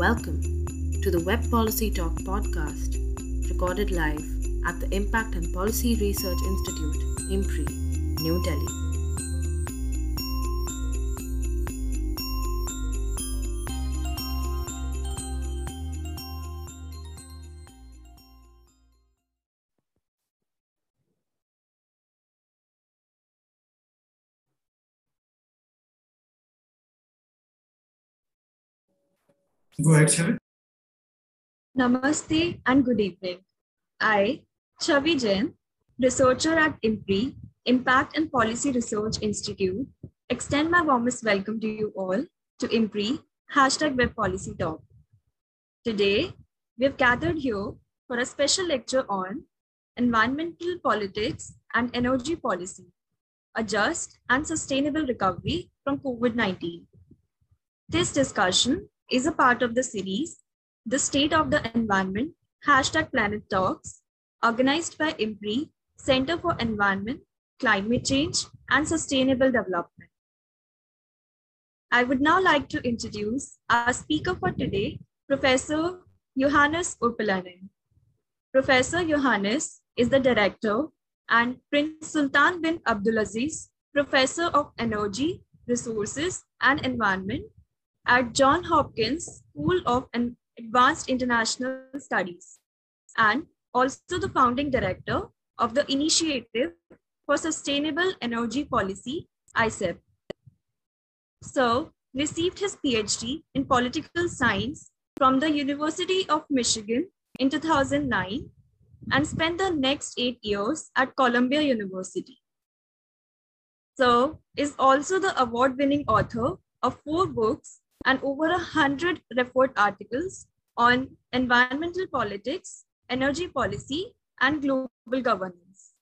Welcome to the Web Policy Talk podcast, recorded live at the Impact and Policy Research Institute, IMPRI, New Delhi. Go ahead, Chavi. Namaste and good evening. I, Chavi Jain, researcher at IMPRI, Impact and Policy Research Institute, extend my warmest welcome to you all to IMPRI, hashtag Web Policy Talk. Today, we have gathered here for a special lecture on environmental politics and energy policy, a just and sustainable recovery from COVID-19. This discussion is a part of the series, The State of the Environment, hashtag Planet Talks, organized by IMPRI, Center for Environment, Climate Change, and Sustainable Development. I would now like to introduce our speaker for today, Professor Johannes Urpelainen. Professor Johannes is the director and Prince Sultan bin Abdulaziz Professor of Energy, Resources, and Environment at John Hopkins School of Advanced International Studies and also the founding director of the Initiative for Sustainable Energy Policy, ISEP. So, received his PhD in political science from the University of Michigan in 2009 and spent the next eight years at Columbia University. So, is also the award-winning author of four books and over a hundred report articles on environmental politics, energy policy, and global governance.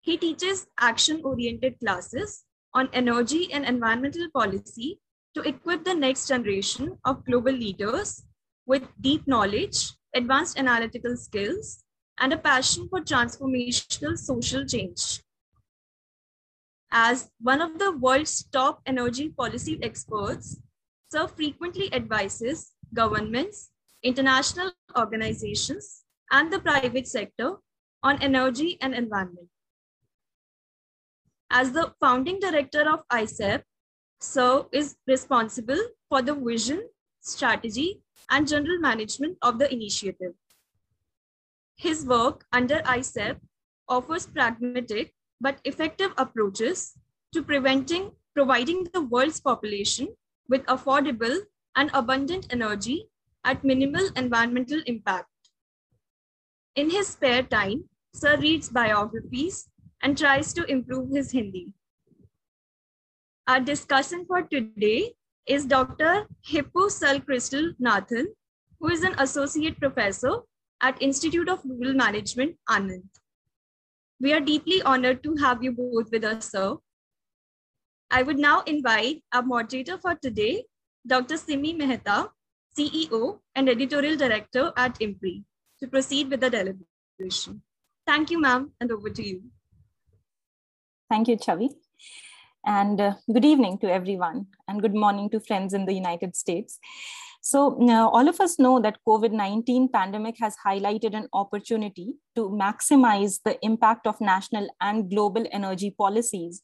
He teaches action-oriented classes on energy and environmental policy to equip the next generation of global leaders with deep knowledge, advanced analytical skills, and a passion for transformational social change. As one of the world's top energy policy experts, Sir frequently advises governments, international organizations, and the private sector on energy and environment. As the founding director of ISEP, Sir is responsible for the vision, strategy, and general management of the initiative. His work under ISEP offers pragmatic but effective approaches to preventing, providing the world's population with affordable and abundant energy at minimal environmental impact. In his spare time, Sir reads biographies and tries to improve his Hindi. Our discussion for today is Dr. Hippu Kristle Nathan, who is an associate professor at Institute of Rural Management, Anand. We are deeply honored to have you both with us, sir. I would now invite our moderator for today, Dr. Simi Mehta, CEO and Editorial Director at IMPRI, to proceed with the deliberation. Thank you, ma'am, and over to you. Thank you, Chavi. And uh, good evening to everyone, and good morning to friends in the United States. So uh, all of us know that COVID-19 pandemic has highlighted an opportunity to maximize the impact of national and global energy policies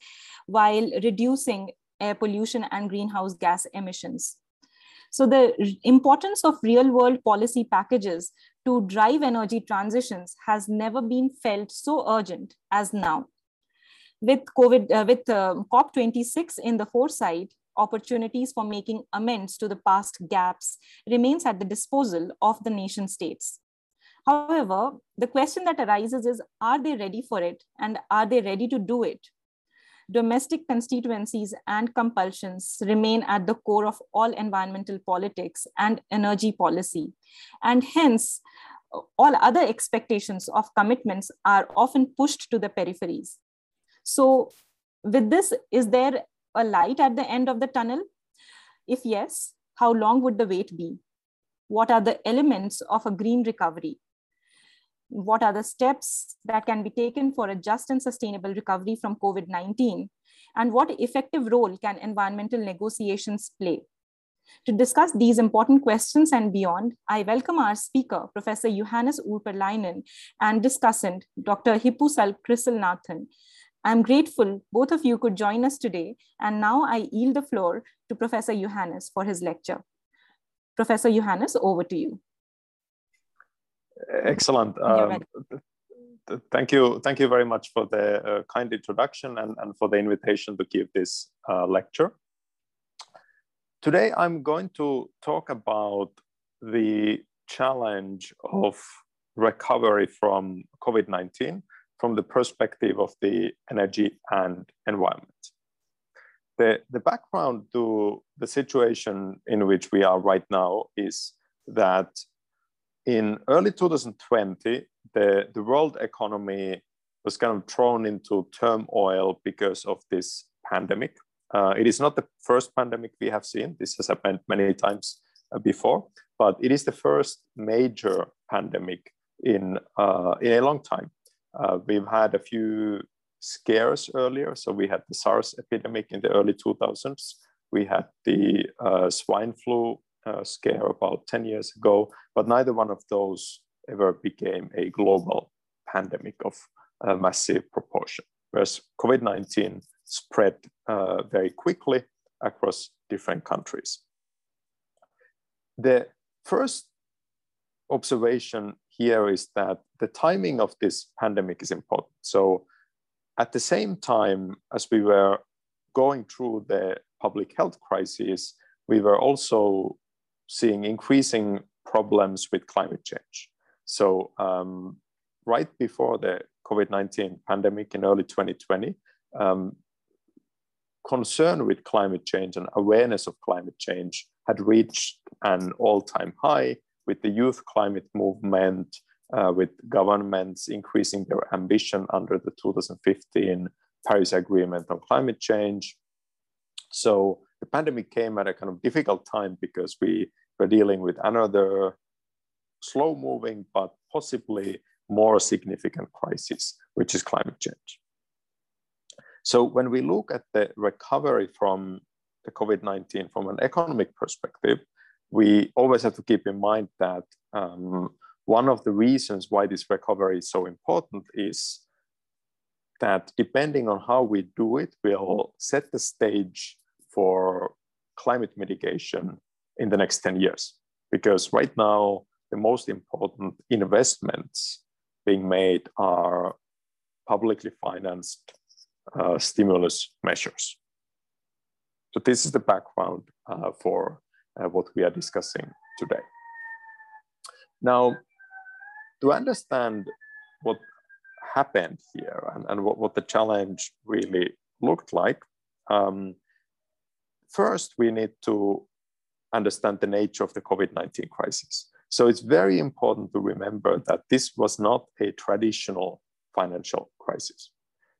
while reducing air pollution and greenhouse gas emissions. So the importance of real world policy packages to drive energy transitions has never been felt so urgent as now. With COVID, uh, with uh, COP26 in the foresight, opportunities for making amends to the past gaps remains at the disposal of the nation states. However, the question that arises is, are they ready for it? And are they ready to do it? Domestic constituencies and compulsions remain at the core of all environmental politics and energy policy. And hence, all other expectations of commitments are often pushed to the peripheries. So with this, is there a light at the end of the tunnel? If yes, how long would the wait be? What are the elements of a green recovery? What are the steps that can be taken for a just and sustainable recovery from COVID 19? And what effective role can environmental negotiations play? To discuss these important questions and beyond, I welcome our speaker, Professor Johannes Urpelainen, and discussant, Dr. Hippu Kristle Nathan. I'm grateful both of you could join us today, and now I yield the floor to Professor Johannes for his lecture. Professor Johannes, over to you. Excellent. Um, thank you. Thank you very much for the uh, kind introduction and, and for the invitation to give this uh, lecture. Today, I'm going to talk about the challenge of recovery from COVID-19 from the perspective of the energy and environment. The, the background to the situation in which we are right now is that in early 2020, the, the world economy was kind of thrown into turmoil because of this pandemic. Uh, it is not the first pandemic we have seen. This has happened many times uh, before, but it is the first major pandemic in, uh, in a long time. Uh, we've had a few scares earlier. So we had the SARS epidemic in the early 2000s. We had the uh, swine flu uh, scare about 10 years ago, but neither one of those ever became a global pandemic of massive proportion. Whereas COVID 19 spread uh, very quickly across different countries. The first observation here is that the timing of this pandemic is important. So, at the same time as we were going through the public health crisis, we were also seeing increasing problems with climate change. So, um, right before the COVID 19 pandemic in early 2020, um, concern with climate change and awareness of climate change had reached an all time high with the youth climate movement, uh, with governments increasing their ambition under the 2015 Paris Agreement on climate change. So the pandemic came at a kind of difficult time because we were dealing with another slow moving but possibly more significant crisis, which is climate change. So when we look at the recovery from the COVID-19 from an economic perspective, we always have to keep in mind that um, one of the reasons why this recovery is so important is that depending on how we do it, will set the stage for climate mitigation in the next 10 years. Because right now, the most important investments being made are publicly financed uh, stimulus measures. So this is the background uh, for uh, what we are discussing today. Now, to understand what happened here and, and what, what the challenge really looked like, um, first we need to understand the nature of the COVID-19 crisis. So it's very important to remember that this was not a traditional financial crisis.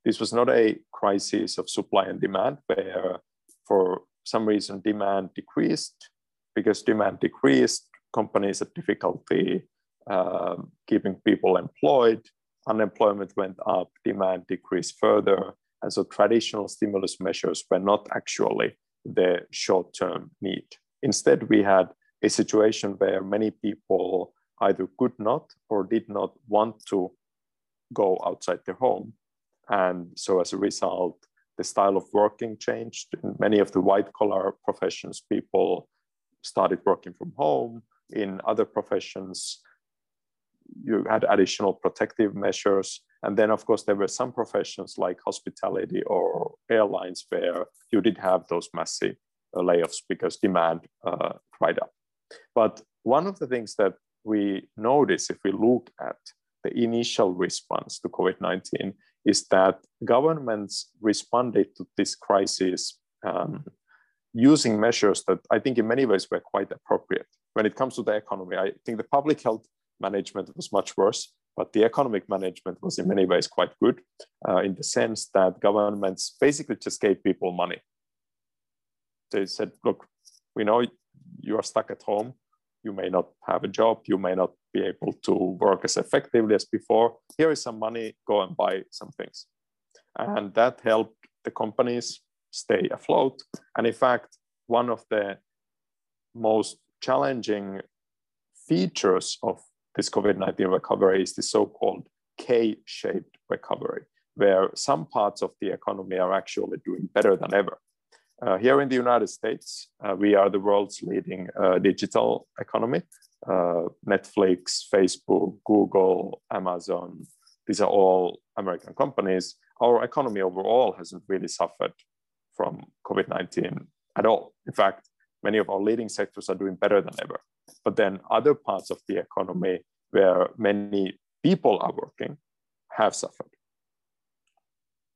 This was not a crisis of supply and demand where for some reason demand decreased because demand decreased, companies had difficulty uh, keeping people employed, unemployment went up, demand decreased further. And so traditional stimulus measures were not actually the short term need. Instead, we had a situation where many people either could not or did not want to go outside their home. And so, as a result, the style of working changed. In many of the white collar professions, people started working from home. In other professions, you had additional protective measures. And then, of course, there were some professions like hospitality or airlines where you did have those massive uh, layoffs because demand uh, dried up. But one of the things that we notice if we look at the initial response to COVID 19 is that governments responded to this crisis um, using measures that I think in many ways were quite appropriate. When it comes to the economy, I think the public health management was much worse, but the economic management was in many ways quite good uh, in the sense that governments basically just gave people money. They said, look, we know you are stuck at home. You may not have a job. You may not be able to work as effectively as before. Here is some money, go and buy some things. And that helped the companies stay afloat. And in fact, one of the most challenging features of this COVID-19 recovery is the so-called K-shaped recovery, where some parts of the economy are actually doing better than ever. Uh, here in the United States, uh, we are the world's leading uh, digital economy. Uh, Netflix, Facebook, Google, Amazon, these are all American companies. Our economy overall hasn't really suffered from COVID 19 at all. In fact, many of our leading sectors are doing better than ever. But then other parts of the economy where many people are working have suffered.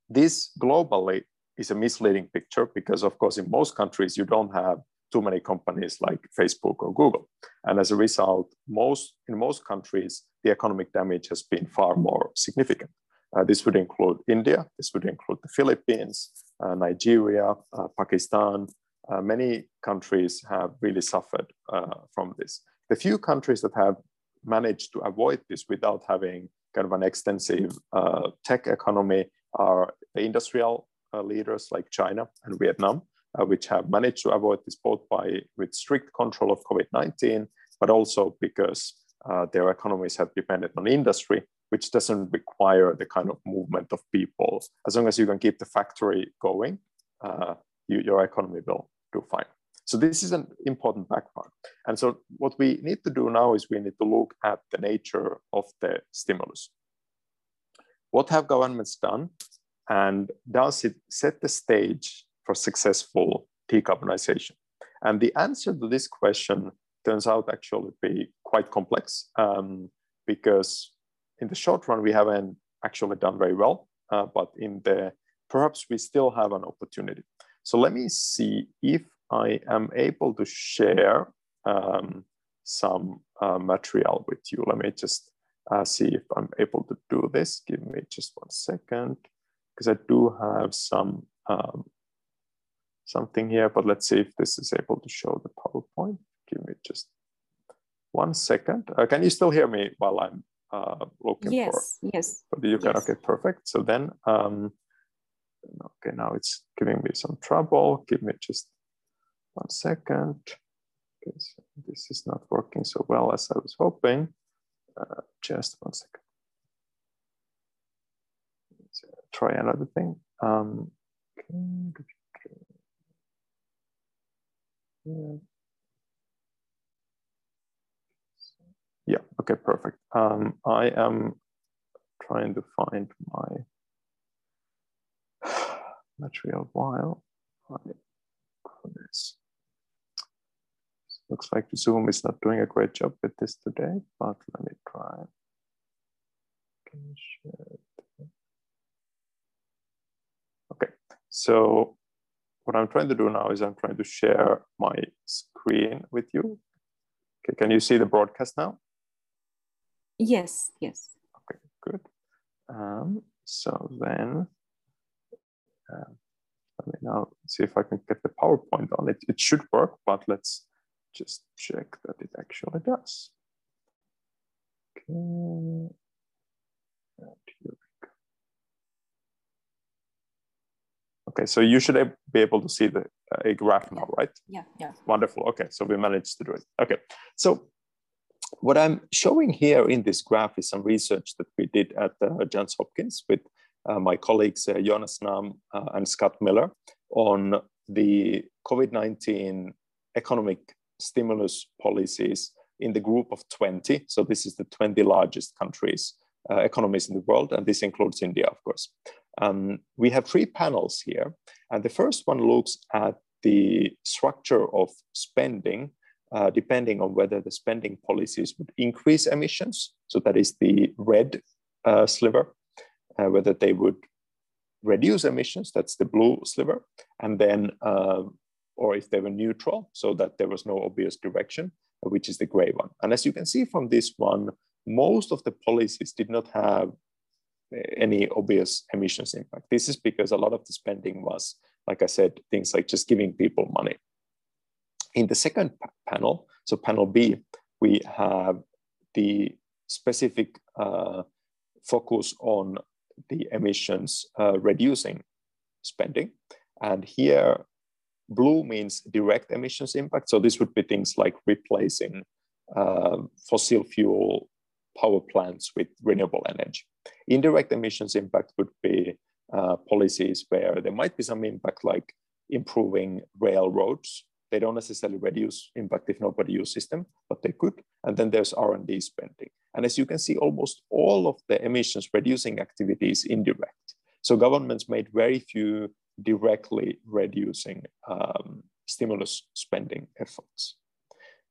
This globally is a misleading picture because, of course, in most countries, you don't have too many companies like Facebook or Google. And as a result, most in most countries, the economic damage has been far more significant. Uh, this would include India, this would include the Philippines, uh, Nigeria, uh, Pakistan. Uh, many countries have really suffered uh, from this. The few countries that have managed to avoid this without having kind of an extensive uh, tech economy are the industrial leaders like China and Vietnam, which have managed to avoid this both by with strict control of COVID-19, but also because their economies have depended on industry which doesn't require the kind of movement of people. As long as you can keep the factory going, uh, you, your economy will do fine. So this is an important background. And so what we need to do now is we need to look at the nature of the stimulus. What have governments done? And does it set the stage for successful decarbonization? And the answer to this question turns out actually to be quite complex um, because in the short run, we haven't actually done very well, uh, but in the perhaps we still have an opportunity. So let me see if I am able to share um, some uh, material with you. Let me just uh, see if I'm able to do this. Give me just one second, because I do have some um, something here, but let's see if this is able to show the PowerPoint. Give me just one second. Uh, can you still hear me while I'm uh, looking yes, for. Yes. But you can, yes. okay, perfect. So then, um, okay, now it's giving me some trouble. Give me just one second. Okay, so this is not working so well as I was hoping. Uh, just one second. Let's uh, try another thing. Um, okay. Yeah. Yeah, okay, perfect. Um, I am trying to find my material while I this. Looks like Zoom is not doing a great job with this today, but let me try. Okay, so what I'm trying to do now is I'm trying to share my screen with you. Okay, can you see the broadcast now? Yes, yes. Okay, good. Um, so then, uh, let me now see if I can get the PowerPoint on it. It should work, but let's just check that it actually does. Okay. And here we go. Okay, so you should be able to see the uh, a graph now, right? Yeah, yeah. Wonderful. Okay, so we managed to do it. Okay, so what I'm showing here in this graph is some research that we did at uh, Johns Hopkins with uh, my colleagues uh, Jonas Nahm uh, and Scott Miller on the COVID-19 economic stimulus policies in the group of 20. So this is the 20 largest countries, uh, economies in the world, and this includes India, of course. Um, we have three panels here, and the first one looks at the structure of spending uh, depending on whether the spending policies would increase emissions, so that is the red uh, sliver, uh, whether they would reduce emissions, that's the blue sliver, and then, uh, or if they were neutral, so that there was no obvious direction, which is the gray one. And as you can see from this one, most of the policies did not have any obvious emissions impact. This is because a lot of the spending was, like I said, things like just giving people money. In the second panel, so panel B, we have the specific uh, focus on the emissions uh, reducing spending. And here blue means direct emissions impact. So this would be things like replacing uh, fossil fuel power plants with renewable energy. Indirect emissions impact would be uh, policies where there might be some impact like improving railroads. They don't necessarily reduce impact if nobody uses them, but they could. And then there's R&D spending. And as you can see, almost all of the emissions reducing activities indirect. So governments made very few directly reducing um, stimulus spending efforts.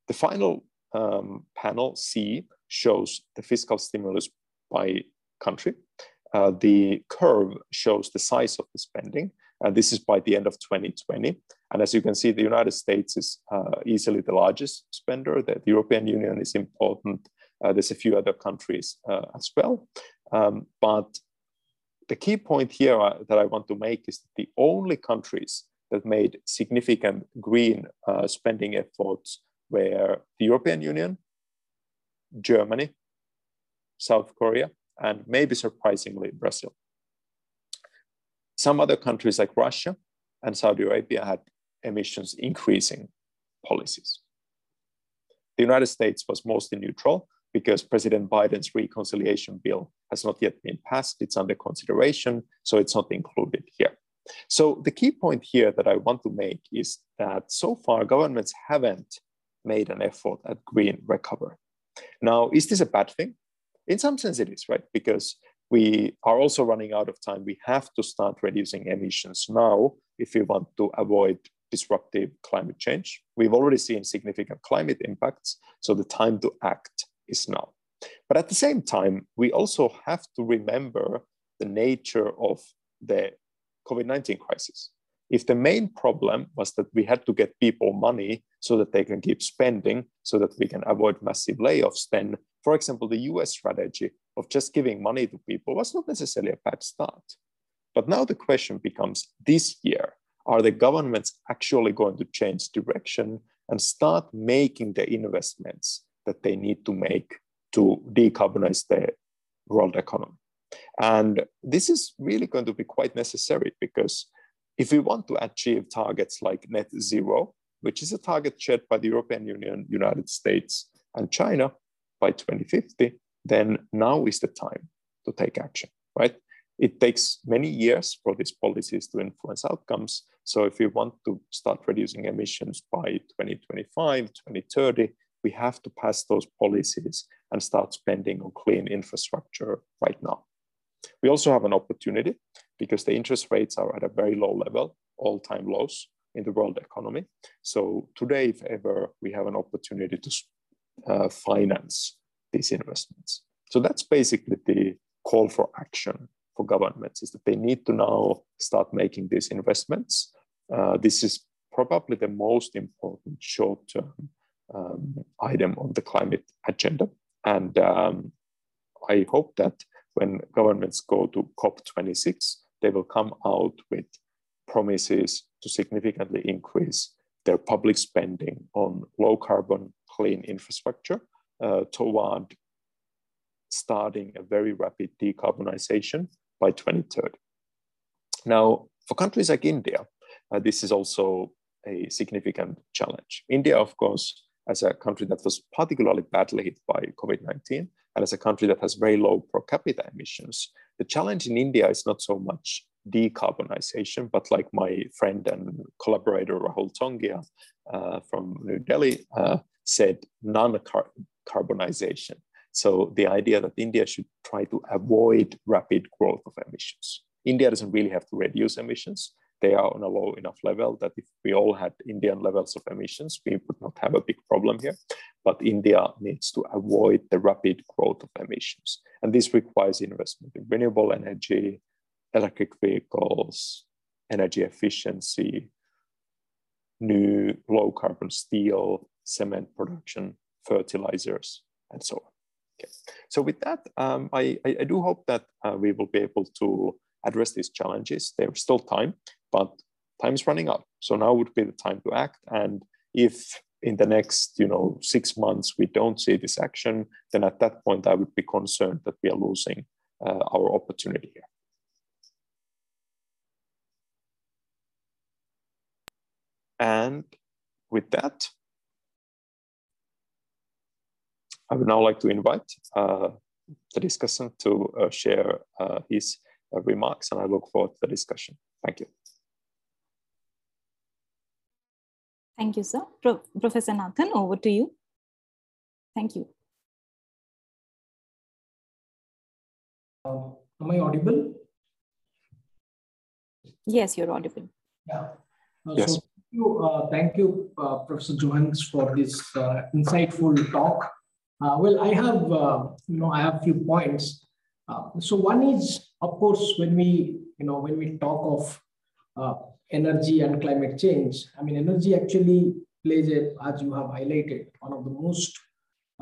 The final um, panel C shows the fiscal stimulus by country. Uh, the curve shows the size of the spending, and this is by the end of 2020. And as you can see, the United States is uh, easily the largest spender. The, European Union is important. Uh, there's a few other countries uh, as well. Um, but the key point here uh, that I want to make is that the only countries that made significant green uh, spending efforts were the European Union, Germany, South Korea, and maybe surprisingly, Brazil. Some other countries like Russia and Saudi Arabia had emissions increasing policies. The United States was mostly neutral because President Biden's reconciliation bill has not yet been passed. It's under consideration, so it's not included here. So the key point here that I want to make is that so far governments haven't made an effort at green recovery. Now, is this a bad thing? In some sense, it is, right? Because we are also running out of time. We have to start reducing emissions now if we want to avoid disruptive climate change. We've already seen significant climate impacts, so the time to act is now. But at the same time, we also have to remember the nature of the COVID 19 crisis. If the main problem was that we had to get people money so that they can keep spending, so that we can avoid massive layoffs, then, for example, the US strategy of just giving money to people was not necessarily a bad start. But now the question becomes this year are the governments actually going to change direction and start making the investments that they need to make to decarbonize the world economy? And this is really going to be quite necessary because if we want to achieve targets like net zero, which is a target shared by the European Union, United States, and China by 2050, then now is the time to take action? It takes many years for these policies to influence outcomes. So if we want to start reducing emissions by 2025, 2030, we have to pass those policies and start spending on clean infrastructure right now. We also have an opportunity because the interest rates are at a very low level, all time lows in the world economy. So today, if ever, we have an opportunity to uh, finance these investments. So that's basically the call for action for governments is that they need to now start making these investments. Uh, this is probably the most important short-term um, item on the climate agenda. And um, I hope that when governments go to COP26, they will come out with promises to significantly increase their public spending on low carbon, clean infrastructure uh, toward starting a very rapid decarbonization by 2030. Now, for countries like India, uh, this is also a significant challenge. India, of course, as a country that was particularly badly hit by COVID 19, and as a country that has very low per capita emissions, the challenge in India is not so much decarbonization, but like my friend and collaborator Rahul Tongia uh, from New Delhi uh, said, non-carbonization. So the idea that India should try to avoid rapid growth of emissions. India doesn't really have to reduce emissions. They are on a low enough level that if we all had Indian levels of emissions, we would not have a big problem here. But India needs to avoid the rapid growth of emissions. And this requires investment in renewable energy, electric vehicles, energy efficiency, new low carbon steel, cement production, fertilizers, and so on. Okay. So with that, um, I, I, do hope that uh, we will be able to address these challenges. There's still time, but time is running out. So now would be the time to act. And if in the next, you know, six months we don't see this action, then at that point I would be concerned that we are losing uh, our opportunity here. And with that, I would now like to invite uh, the discussant to uh, share uh, his uh, remarks, and I look forward to the discussion. Thank you. Thank you, sir. Pro Professor Nathan, over to you. Thank you. Uh, am I audible? Yes, you're audible. Yeah. Uh, yes. So thank you, uh, thank you uh, Professor Johannes, for this uh, insightful talk. Uh, well, I have, you know, I have a few points. so one is, of course, when we, you know, when we talk of energy and climate change, I mean, energy actually plays a, as you have highlighted, one of the most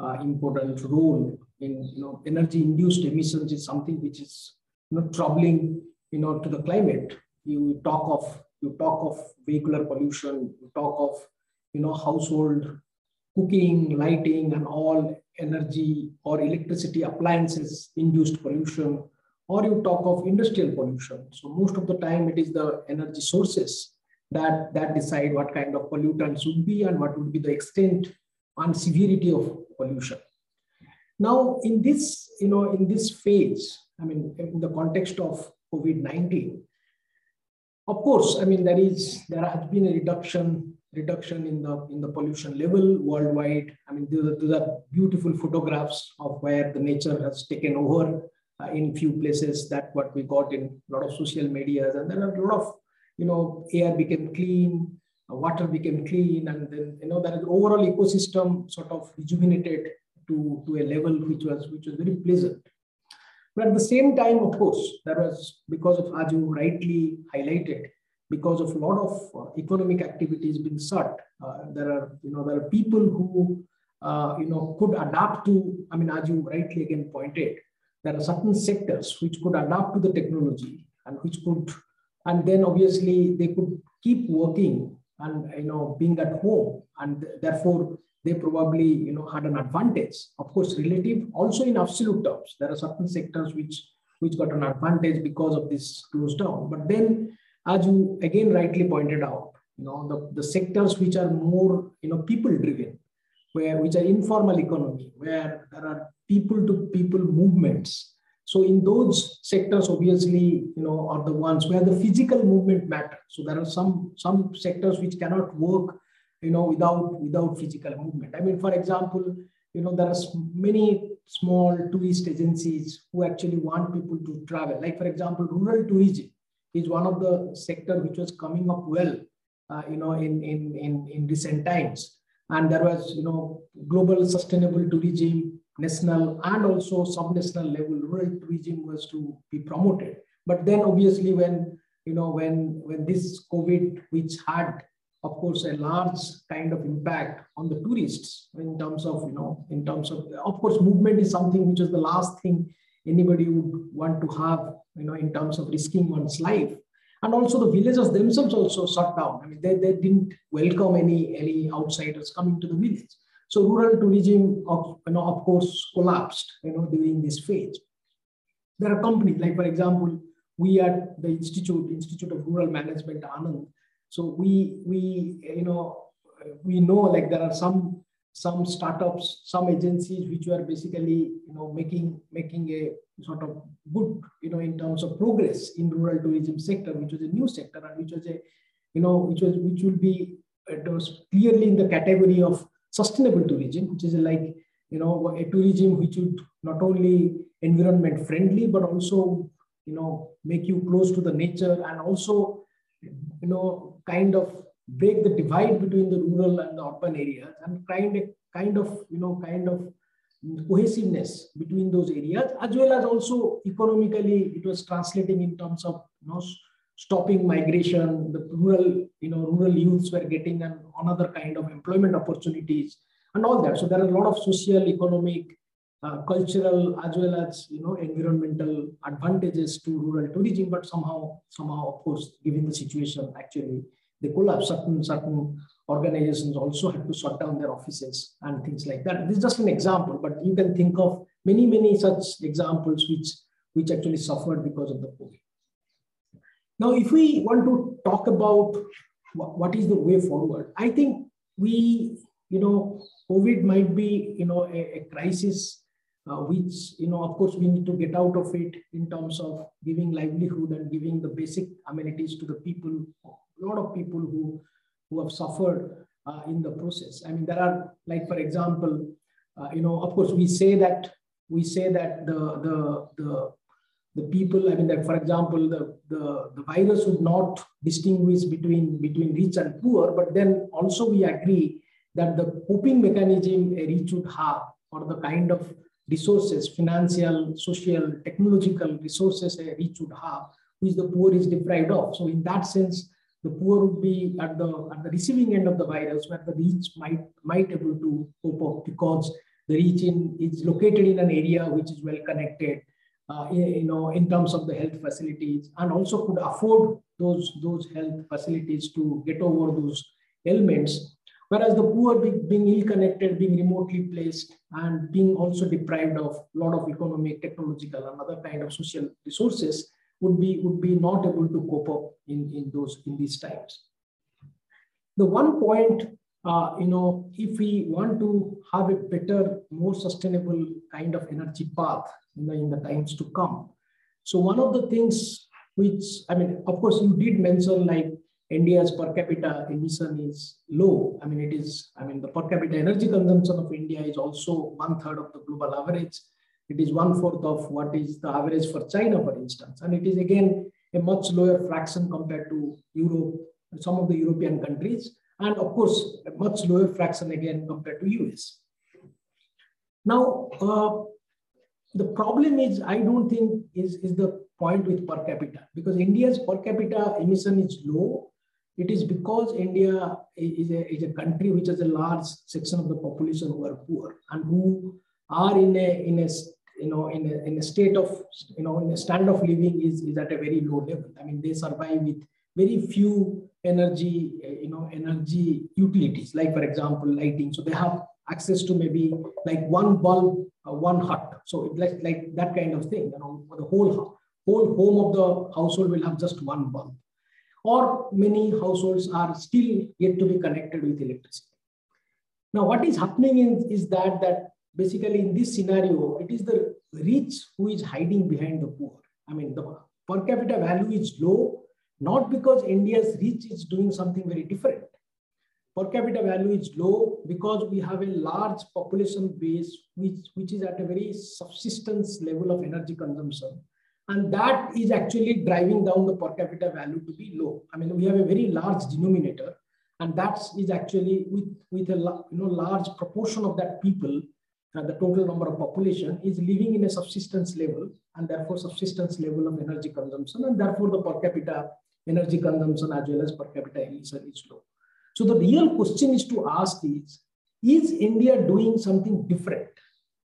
uh, important role in you know energy-induced emissions is something which is you know troubling you know to the climate. You talk of you talk of vehicular pollution, you talk of you know household cooking, lighting, and all energy or electricity appliances induced pollution, or you talk of industrial pollution. So most of the time it is the energy sources that, that decide what kind of pollutants would be and what would be the extent and severity of pollution. Now, in this, you know, in this phase, I mean, in the context of COVID-19, of course, I mean, there is there has been a reduction reduction in the in the pollution level worldwide. I mean, these are, these are beautiful photographs of where the nature has taken over uh, in few places. That what we got in a lot of social medias, and there are a lot of you know air became clean, uh, water became clean, and then you know that overall ecosystem sort of rejuvenated to to a level which was which was very pleasant. But at the same time, of course, there was because of as you rightly highlighted, because of a lot of uh, economic activities being shut. Uh, there are, you know, there are people who, uh, you know, could adapt to, I mean, as you rightly again pointed, there are certain sectors which could adapt to the technology and which could, and then obviously they could keep working and, you know, being at home. And therefore, they probably, you know, had an advantage. Of course, relative, also in absolute terms, there are certain sectors which, which got an advantage because of this close down. But then as you again rightly pointed out, you know, the, the sectors which are more, you know, people driven, where which are informal economy, where there are people to people movements. So in those sectors, obviously, you know, are the ones where the physical movement matters. So there are some some sectors which cannot work, you know, without without physical movement. I mean, for example, you know, there are many small tourist agencies who actually want people to travel. Like for example, rural tourism is one of the sector which was coming up well, uh, you know, in, in, in, in recent times. And there was, you know, global sustainable tourism, national and also sub-national level rural tourism was to be promoted. But then obviously when, you know, when, when this COVID, which had, of course, a large kind of impact on the tourists in terms of, you know, in terms of, of course, movement is something which is the last thing anybody would want to have you know, in terms of risking one's life. And also the villagers themselves also shut down. I mean, they, they didn't welcome any, any outsiders coming to the village. So rural tourism, of, you know, of course, collapsed, you know, during this phase. There are companies, like for example, we at the Institute, Institute of Rural Management, Anand. So we, we, you know, we know like there are some some startups, some agencies which were basically, you know, making making a sort of good, you know, in terms of progress in rural tourism sector, which was a new sector and which was a, you know, which was which will be it was clearly in the category of sustainable tourism, which is like, you know, a tourism which would not only environment friendly, but also, you know, make you close to the nature and also, you know, kind of break the divide between the rural and the urban areas and kind of, kind of, you know, kind of cohesiveness between those areas, as well as also economically, it was translating in terms of, you know, stopping migration, the rural, you know, rural youths were getting an, another kind of employment opportunities and all that. So there are a lot of social, economic, uh, cultural, as well as, you know, environmental advantages to rural tourism, but somehow, somehow, of course, given the situation, actually, they collapse. Certain, certain organizations also had to shut down their offices and things like that. This is just an example, but you can think of many, many such examples which, which actually suffered because of the COVID. Now, if we want to talk about what is the way forward? I think we, you know, COVID might be, you know, a, a crisis uh, which, you know, of course, we need to get out of it in terms of giving livelihood and giving the basic amenities to the people, a lot of people who, who have suffered uh, in the process. I mean, there are, like, for example, uh, you know, of course, we say that we say that the the the the people, I mean, that for example, the, the, the virus would not distinguish between, between rich and poor, but then also we agree that the coping mechanism a rich would have or the kind of resources, financial, social, technological resources a rich would have, which the poor is deprived of. So in that sense, the poor would be at the, at the receiving end of the virus where the rich might, might able to cope up because the rich in, is located in an area which is well connected, uh, you know, in terms of the health facilities and also could afford those, those health facilities to get over those ailments. Whereas the poor being, being ill-connected, being remotely placed, and being also deprived of a lot of economic, technological, and other kind of social resources would be would be not able to cope up in, in those in these times. The one point, uh, you know, if we want to have a better, more sustainable kind of energy path, in the, in the times to come. So one of the things which, I mean, of course, you did mention like India's per capita emission is low. I mean, it is, I mean, the per capita energy consumption of India is also one third of the global average. It is one fourth of what is the average for China, for instance. And it is again a much lower fraction compared to Europe, some of the European countries. And of course, a much lower fraction again compared to US. Now, uh, the problem is, I don't think is, is the point with per capita because India's per capita emission is low. It is because India is a, is a country which has a large section of the population who are poor and who are in a, in a you know, in a, in a state of, you know, in a standard of living is, is at a very low level. I mean, they survive with very few energy, you know, energy utilities, like for example, lighting. So they have access to maybe like one bulb, uh, one hut. So it's like, like that kind of thing. You know, the whole whole home of the household will have just one bulb. Or many households are still yet to be connected with electricity. Now, what is happening in, is that that basically in this scenario, it is the rich who is hiding behind the poor. I mean, the per capita value is low, not because India's rich is doing something very different, per capita value is low because we have a large population base which, which is at a very subsistence level of energy consumption. And that is actually driving down the per capita value to be low. I mean, we have a very large denominator and that is actually with, with a you know, large proportion of that people, Uh, the total number of population is living in a subsistence level and therefore subsistence level of energy consumption and therefore the per capita energy consumption as well as per capita emission is low. So the real question is to ask is, is India doing something different?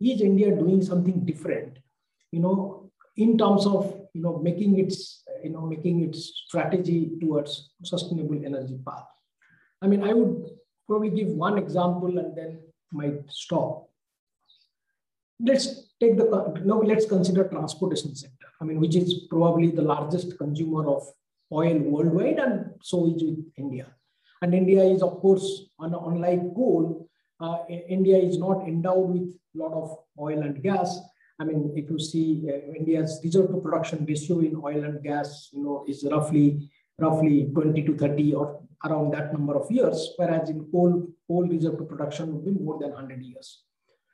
Is India doing something different? You know, in terms of you know making its you know making its strategy towards sustainable energy path. I mean, I would probably give one example and then might stop. Let's take the no. Let's consider transportation sector. I mean, which is probably the largest consumer of oil worldwide, and so is with India. And India is, of course, unlike coal, uh, India is not endowed with a lot of oil and gas. I mean, if you see uh, India's reserve to production ratio in oil and gas, you know, is roughly roughly 20 to 30 or around that number of years, whereas in coal, coal reserve to production would be more than 100 years.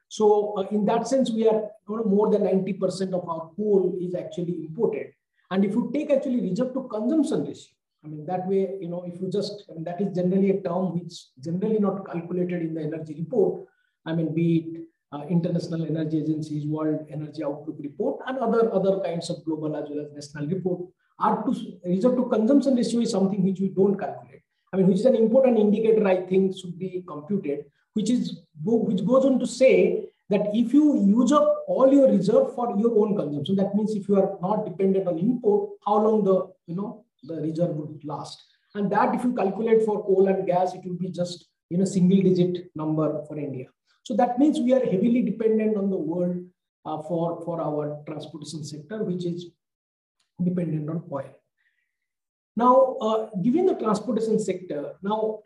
So uh, in that sense, we are you know, more than 90% of our coal is actually imported. And if you take actually reserve to consumption ratio, I mean, that way, you know, if you just, I mean, that is generally a term which generally not calculated in the energy report. I mean, be it uh, International Energy Agency's World Energy Outlook report and other, other kinds of global as well as national report. R to reserve to consumption ratio is something which we don't calculate. I mean, which is an important indicator I think should be computed, which is which goes on to say that if you use up all your reserve for your own consumption, that means if you are not dependent on import, how long the you know the reserve would last. And that if you calculate for coal and gas, it will be just in a single digit number for India. So that means we are heavily dependent on the world uh, for, for our transportation sector, which is dependent on oil. Now, uh, given the transportation sector, now,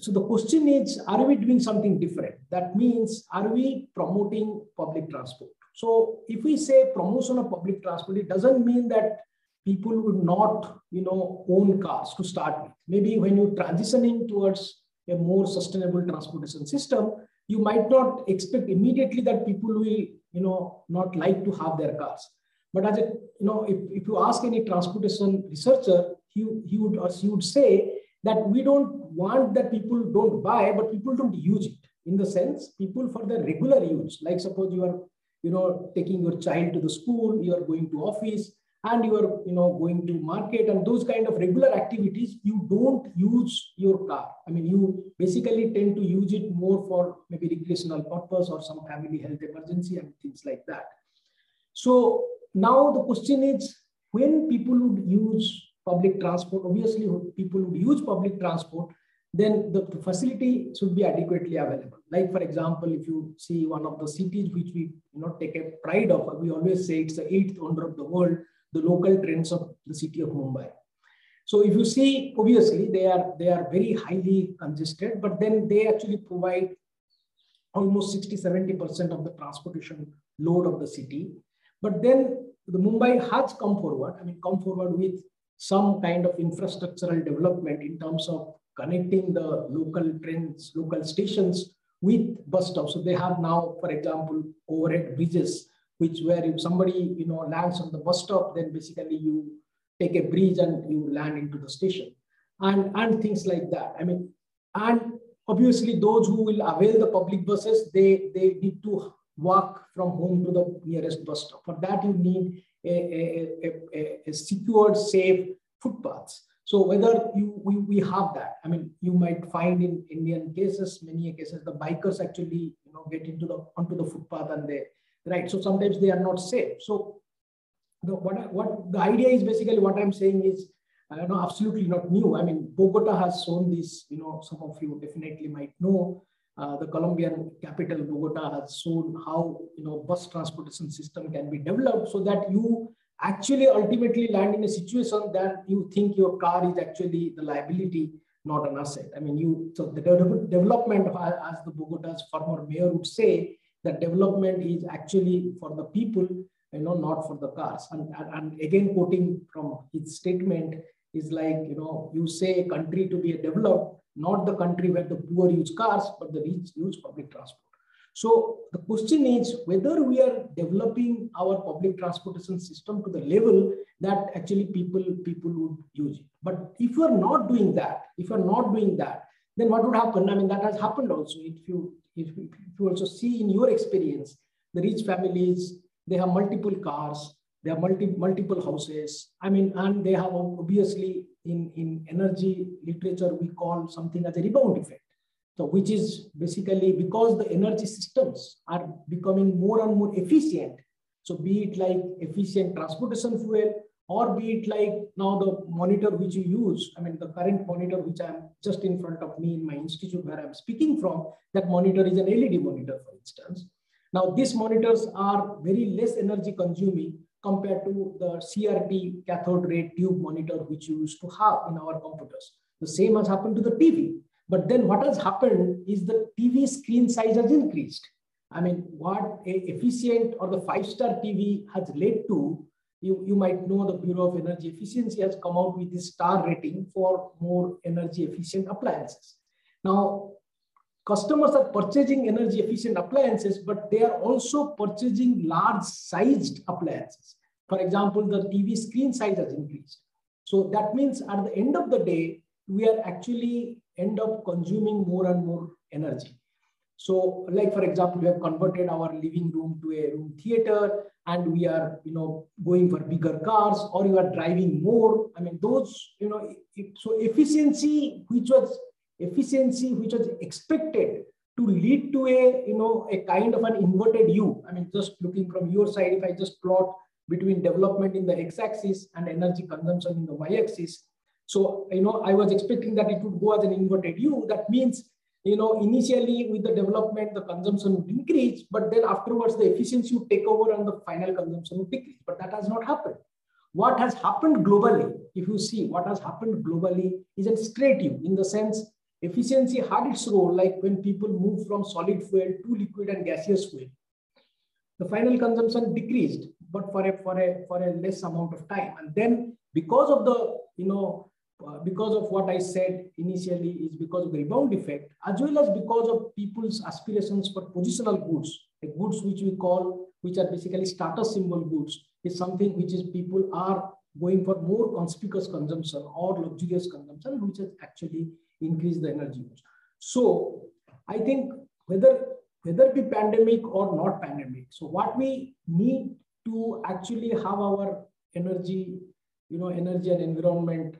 so the question is, are we doing something different? That means, are we promoting public transport? So if we say promotion of public transport, it doesn't mean that people would not, you know, own cars to start with. Maybe when you're transitioning towards a more sustainable transportation system, you might not expect immediately that people will, you know, not like to have their cars. But as a, you know, if, if you ask any transportation researcher, he, he would or she would say that we don't want that people don't buy, but people don't use it. In the sense, people for the regular use, like suppose you are, you know, taking your child to the school, you are going to office, and you are you know going to market and those kind of regular activities you don't use your car i mean you basically tend to use it more for maybe recreational purpose or some family health emergency and things like that so now the question is when people would use public transport obviously people would use public transport then the, facility should be adequately available like for example if you see one of the cities which we you know take a pride of we always say it's the eighth wonder of the world the local trends of the city of Mumbai. So if you see, obviously they are they are very highly congested, but then they actually provide almost 60, 70% of the transportation load of the city. But then the Mumbai has come forward, I mean, come forward with some kind of infrastructural development in terms of connecting the local trains, local stations with bus stops. So they have now, for example, overhead bridges which where if somebody you know lands on the bus stop, then basically you take a bridge and you land into the station, and and things like that. I mean, and obviously those who will avail the public buses, they they need to walk from home to the nearest bus stop. For that, you need a, a, a, secured, safe footpaths. So whether you we, we have that, I mean, you might find in Indian cases, many cases, the bikers actually you know get into the onto the footpath and they right? So sometimes they are not safe. So the, what, what the idea is basically what I'm saying is, uh, you know absolutely not new. I mean, Bogota has shown this, you know, some of you definitely might know. Uh, the Colombian capital, Bogota, has shown how, you know, bus transportation system can be developed so that you actually ultimately land in a situation that you think your car is actually the liability, not an asset. I mean, you, so the development, as the Bogota's former mayor would say, that development is actually for the people, you know, not for the cars. And, and, and again, quoting from his statement is like, you know, you say a country to be a developed, not the country where the poor use cars, but the rich use public transport. So the question is whether we are developing our public transportation system to the level that actually people people would use it. But if you are not doing that, if you are not doing that, then what would happen? I mean, that has happened also. If you if, you also see in your experience, the rich families, they have multiple cars, they have multi, multiple houses. I mean, and they have obviously in, in energy literature, we call something as a rebound effect. So which is basically because the energy systems are becoming more and more efficient. So be it like efficient transportation fuel, or be it like now the monitor which you use, I mean, the current monitor which I'm just in front of me in my institute where I'm speaking from, that monitor is an LED monitor, for instance. Now, these monitors are very less energy consuming compared to the CRT cathode ray tube monitor which you used to have in our computers. The same has happened to the TV. But then what has happened is the TV screen size has increased. I mean, what a efficient or the five-star TV has led to you, you might know the Bureau of Energy Efficiency has come out with this star rating for more energy efficient appliances. Now, customers are purchasing energy efficient appliances, but they are also purchasing large sized appliances. For example, the TV screen size has increased. So that means at the end of the day, we are actually end up consuming more and more energy. So like, for example, we have converted our living room to a room theater and we are, you know, going for bigger cars or you are driving more. I mean, those, you know, so efficiency, which was efficiency, which was expected to lead to a, you know, a kind of an inverted U. I mean, just looking from your side, if I just plot between development in the x-axis and energy consumption in the y-axis. So, you know, I was expecting that it would go as an inverted U. That means you know, initially with the development, the consumption would increase, but then afterwards the efficiency would take over and the final consumption would decrease. But that has not happened. what has happened globally, if you see what has happened globally, is illustrative in the sense efficiency had its role, like when people move from solid fuel to liquid and gaseous fuel. The final consumption decreased, but for a for a for a less amount of time. And then because of the you know uh, because of what I said initially is because of the rebound effect, as well as because of people's aspirations for positional goods, the goods which we call, which are basically status symbol goods, is something which is people are going for more conspicuous consumption or luxurious consumption, which has actually increased the energy use. So I think whether whether be pandemic or not pandemic, so what we need to actually have our energy, you know, energy and environment,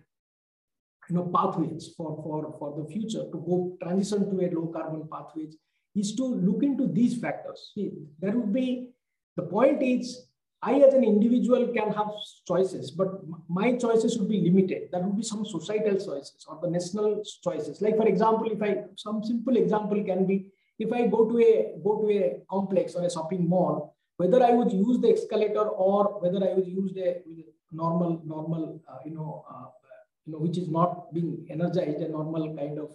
you know, pathways for for for the future to go transition to a low carbon pathways is to look into these factors. See, there would be the point is I, as an individual, can have choices, but my choices would be limited. That would be some societal choices or the national choices. Like, for example, if I some simple example can be if I go to a go to a complex or a shopping mall, whether I would use the escalator or whether I would use the normal normal uh, you know uh, you know which is not being energized a normal kind of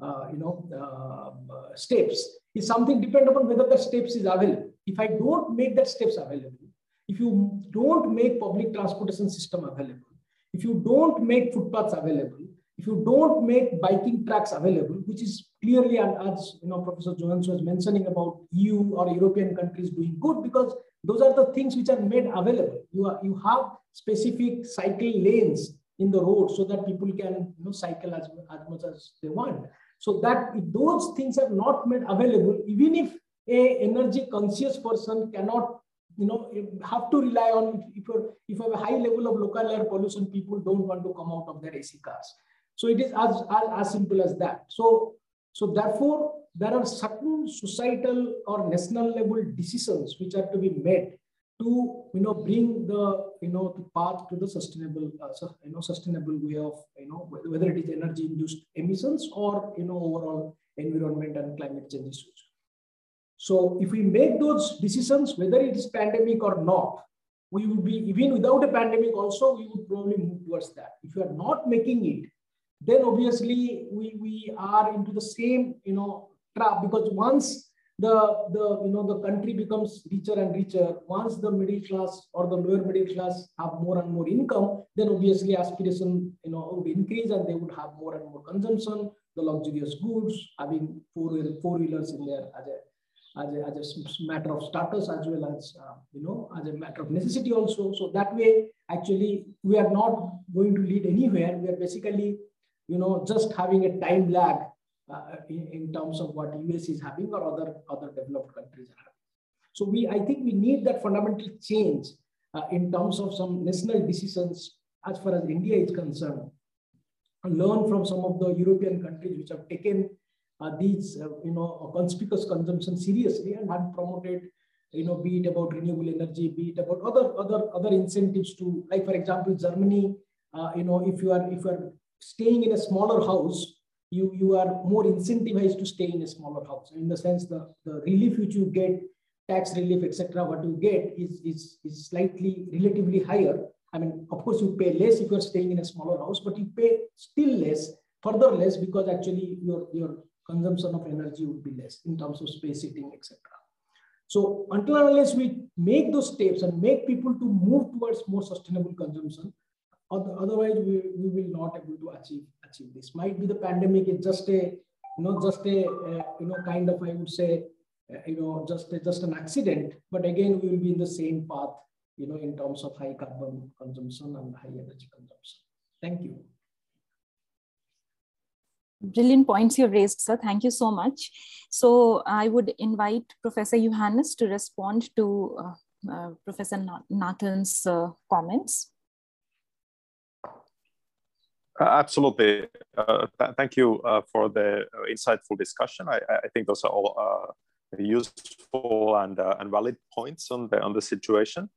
uh, you know uh, steps is something depend upon whether the steps is available. If I don't make that steps available if you don't make public transportation system available, if you don't make footpaths available, if you don't make biking tracks available, which is clearly, and as you know, Professor Johannes was mentioning about EU or European countries doing good because those are the things which are made available. You, are, you have specific cycle lanes in the road so that people can you know, cycle as, as much as they want. So that if those things are not made available, even if a energy conscious person cannot you know, you have to rely on if you if you have a high level of local air pollution, people don't want to come out of their AC cars. So it is as, as, as simple as that. So, so therefore, there are certain societal or national level decisions which are to be made to you know bring the you know the path to the sustainable uh, you know sustainable way of you know whether it is energy induced emissions or you know overall environment and climate change issues so if we make those decisions, whether it is pandemic or not, we would be, even without a pandemic also, we would probably move towards that. If you are not making it, then obviously we, we are into the same, you know, trap because once the, the, you know, the country becomes richer and richer, once the middle class or the lower middle class have more and more income, then obviously aspiration, you know, would increase and they would have more and more consumption, the luxurious goods, having four, four wheelers in their as a as a, as a matter of status as well as, uh, you know, as a matter of necessity also. So that way, actually, we are not going to lead anywhere. We are basically, you know, just having a time lag uh, in, in terms of what US is having or other, other developed countries are having. So we, I think we need that fundamental change uh, in terms of some national decisions as far as India is concerned. Learn from some of the European countries which have taken uh, these, uh, you know, conspicuous consumption seriously and had promoted, you know, be it about renewable energy, be it about other other other incentives to, like for example, Germany. Uh, you know, if you are if you are staying in a smaller house, you you are more incentivized to stay in a smaller house. In the sense, the the relief which you get, tax relief, etc., what you get is is is slightly relatively higher. I mean, of course, you pay less if you're staying in a smaller house, but you pay still less, further less, because actually your your consumption of energy would be less in terms of space heating, etc. So until unless we make those steps and make people to move towards more sustainable consumption, otherwise we, we will not able to achieve achieve this. Might be the pandemic is just a you know just a uh, you know kind of I would say uh, you know just a, just an accident, but again we will be in the same path you know in terms of high carbon consumption and high energy consumption. Thank you. Brilliant points you've raised, sir. Thank you so much. So I would invite Professor Johannes to respond to uh, uh, Professor Nathan's uh, comments. Uh, absolutely. Uh, th thank you uh, for the insightful discussion. I, I, think those are all useful and, and valid points on the, on the situation.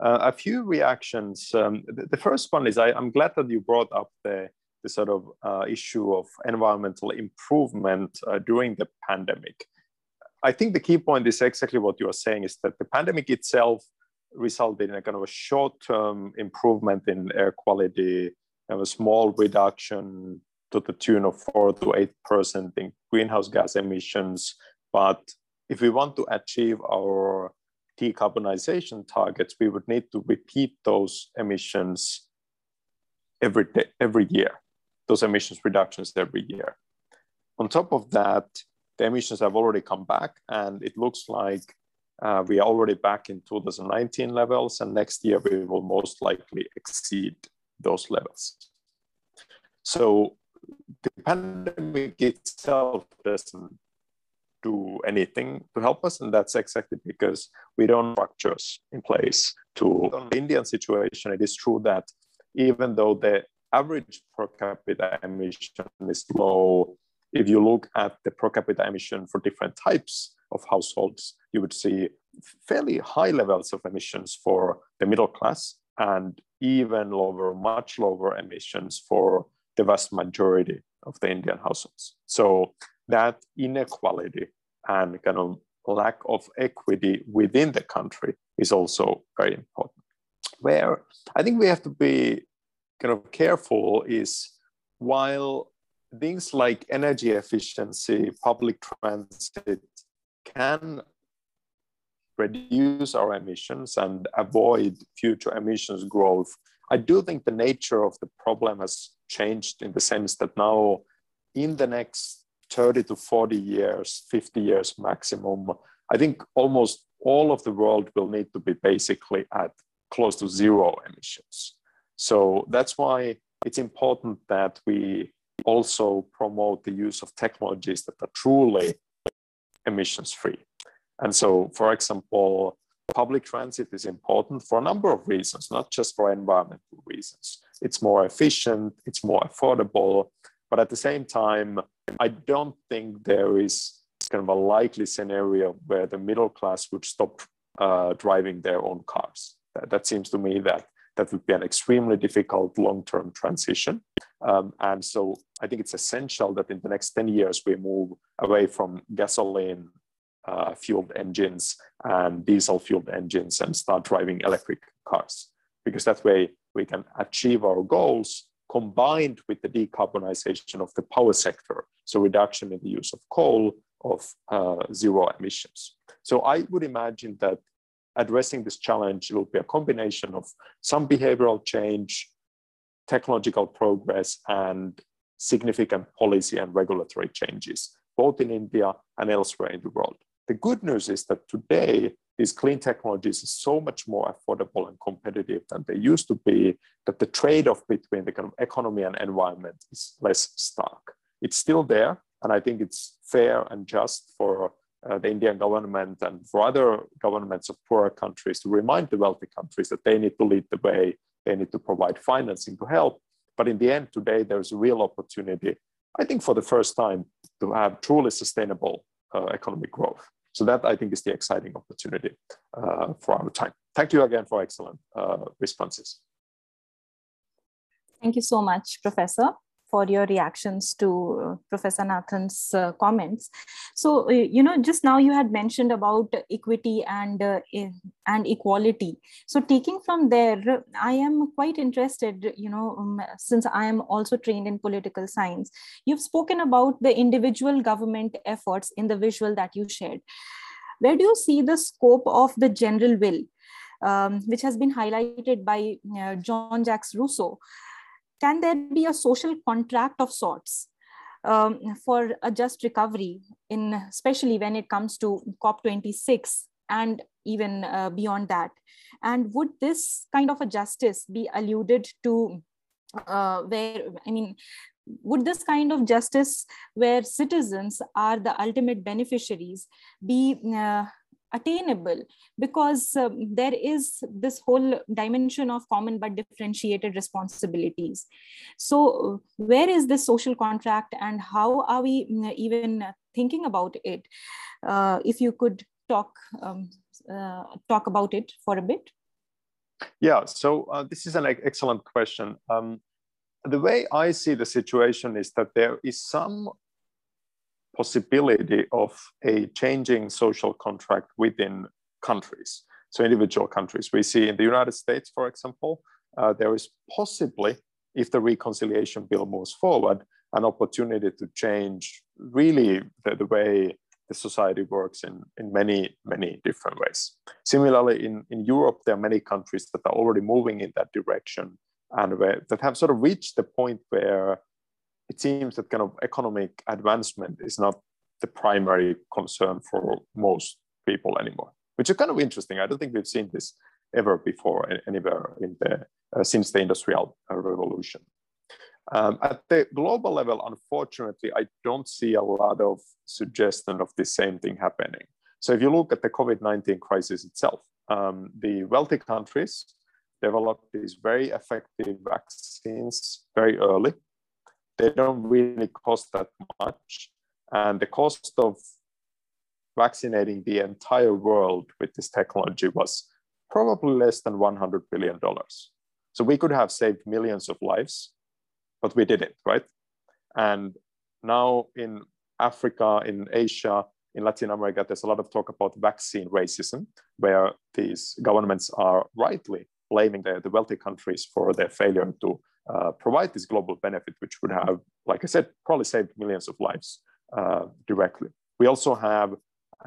a few reactions. Um, the, first one is I, I'm glad that you brought up the the sort of uh, issue of environmental improvement uh, during the pandemic. I think the key point is exactly what you are saying is that the pandemic itself resulted in a kind of a short-term improvement in air quality and a small reduction to the tune of four to eight percent in greenhouse gas emissions. But if we want to achieve our decarbonization targets, we would need to repeat those emissions every day, every year, those emissions reductions every year. On top of that, the emissions have already come back, and it looks like uh, we are already back in 2019 levels, and next year we will most likely exceed those levels. So the pandemic itself doesn't do anything to help us, and that's exactly because we don't have structures in place to the Indian situation. It is true that even though the average per capita emission is low, if you look at the per capita emission for different types of households, you would see fairly high levels of emissions for the middle class and even lower, much lower emissions for the vast majority of the Indian households. So that inequality and kind of lack of equity within the country is also very important. Where I think we have to be kind of careful is while things like energy efficiency, public transit can reduce our emissions and avoid future emissions growth. I do think the nature of the problem has changed in the sense that now, in the next 30 to 40 years, 50 years maximum, I think almost all of the world will need to be basically at close to zero emissions. So that's why it's important that we also promote the use of technologies that are truly emissions free. And so, for example, public transit is important for a number of reasons, not just for environmental reasons. It's more efficient, it's more affordable, but at the same time, I don't think there is kind of a likely scenario where the middle class would stop uh, driving their own cars. That, that seems to me that that would be an extremely difficult long-term transition. Um, and so I think it's essential that in the next 10 years, we move away from gasoline uh, fueled engines and diesel fueled engines and start driving electric cars. Because that way we can achieve our goals combined with the decarbonization of the power sector. So reduction in the use of coal, of uh, zero emissions. So I would imagine that addressing this challenge will be a combination of some behavioral change, technological progress, and significant policy and regulatory changes, both in India and elsewhere in the world. The good news is that today, these clean technologies are so much more affordable and competitive than they used to be, that the trade off between the kind of economy and environment is less stark. It's still there, and I think it's fair and just for uh, the Indian government and for other governments of poorer countries to remind the wealthy countries that they need to lead the way, they need to provide financing to help. But in the end, today, there's a real opportunity, I think, for the first time to have truly sustainable uh, economic growth. So that I think is the exciting opportunity uh, for our time. Thank you again for excellent uh, responses. Thank you so much, Professor for your reactions to uh, Professor Nathan's uh, comments. So, uh, you know, just now you had mentioned about equity and uh, and equality. So, taking from there, I am quite interested. You know, um, since I am also trained in political science, you've spoken about the individual government efforts in the visual that you shared. Where do you see the scope of the general will? Um, which has been highlighted by uh, John Jacques Rousseau, can there be a social contract of sorts um, for a just recovery in especially when it comes to cop26 and even uh, beyond that? And would this kind of a justice be alluded to uh, where i mean would this kind of justice where citizens are the ultimate beneficiaries be uh, attainable because um, there is this whole dimension of common but differentiated responsibilities. So where is this social contract and how are we mm, even thinking about it? Uh, if you could talk um, uh, talk about it for a bit. Yeah so uh, this is an excellent question. Um, the way i see the situation is that there is some possibility of a changing social contract within countries. So individual countries. We see in the United States, for example, uh, there is possibly, if the reconciliation bill moves forward, an opportunity to change really the, the way the society works in, in many, many different ways. Similarly, in, in Europe, there are many countries that are already moving in that direction and where, that have sort of reached the point where it seems that kind of economic advancement is not the primary concern for most people anymore, which is kind of interesting. I don't think we've seen this ever before anywhere in the uh, since the industrial uh, revolution. Um, at the global level, unfortunately, I don't see a lot of suggestion of the same thing happening. So if you look at the COVID-19 crisis itself, um, the wealthy countries developed these very effective vaccines very early. They don't really cost that much. And the cost of vaccinating the entire world with this technology was probably less than $100 billion. So we could have saved millions of lives but we didn't, right? And now in Africa, in Asia, in Latin America, there's a lot of talk about vaccine racism, where these governments are rightly blaming the, the wealthy countries for their failure to uh, provide this global benefit, which would have, like I said, probably saved millions of lives uh, directly. We also have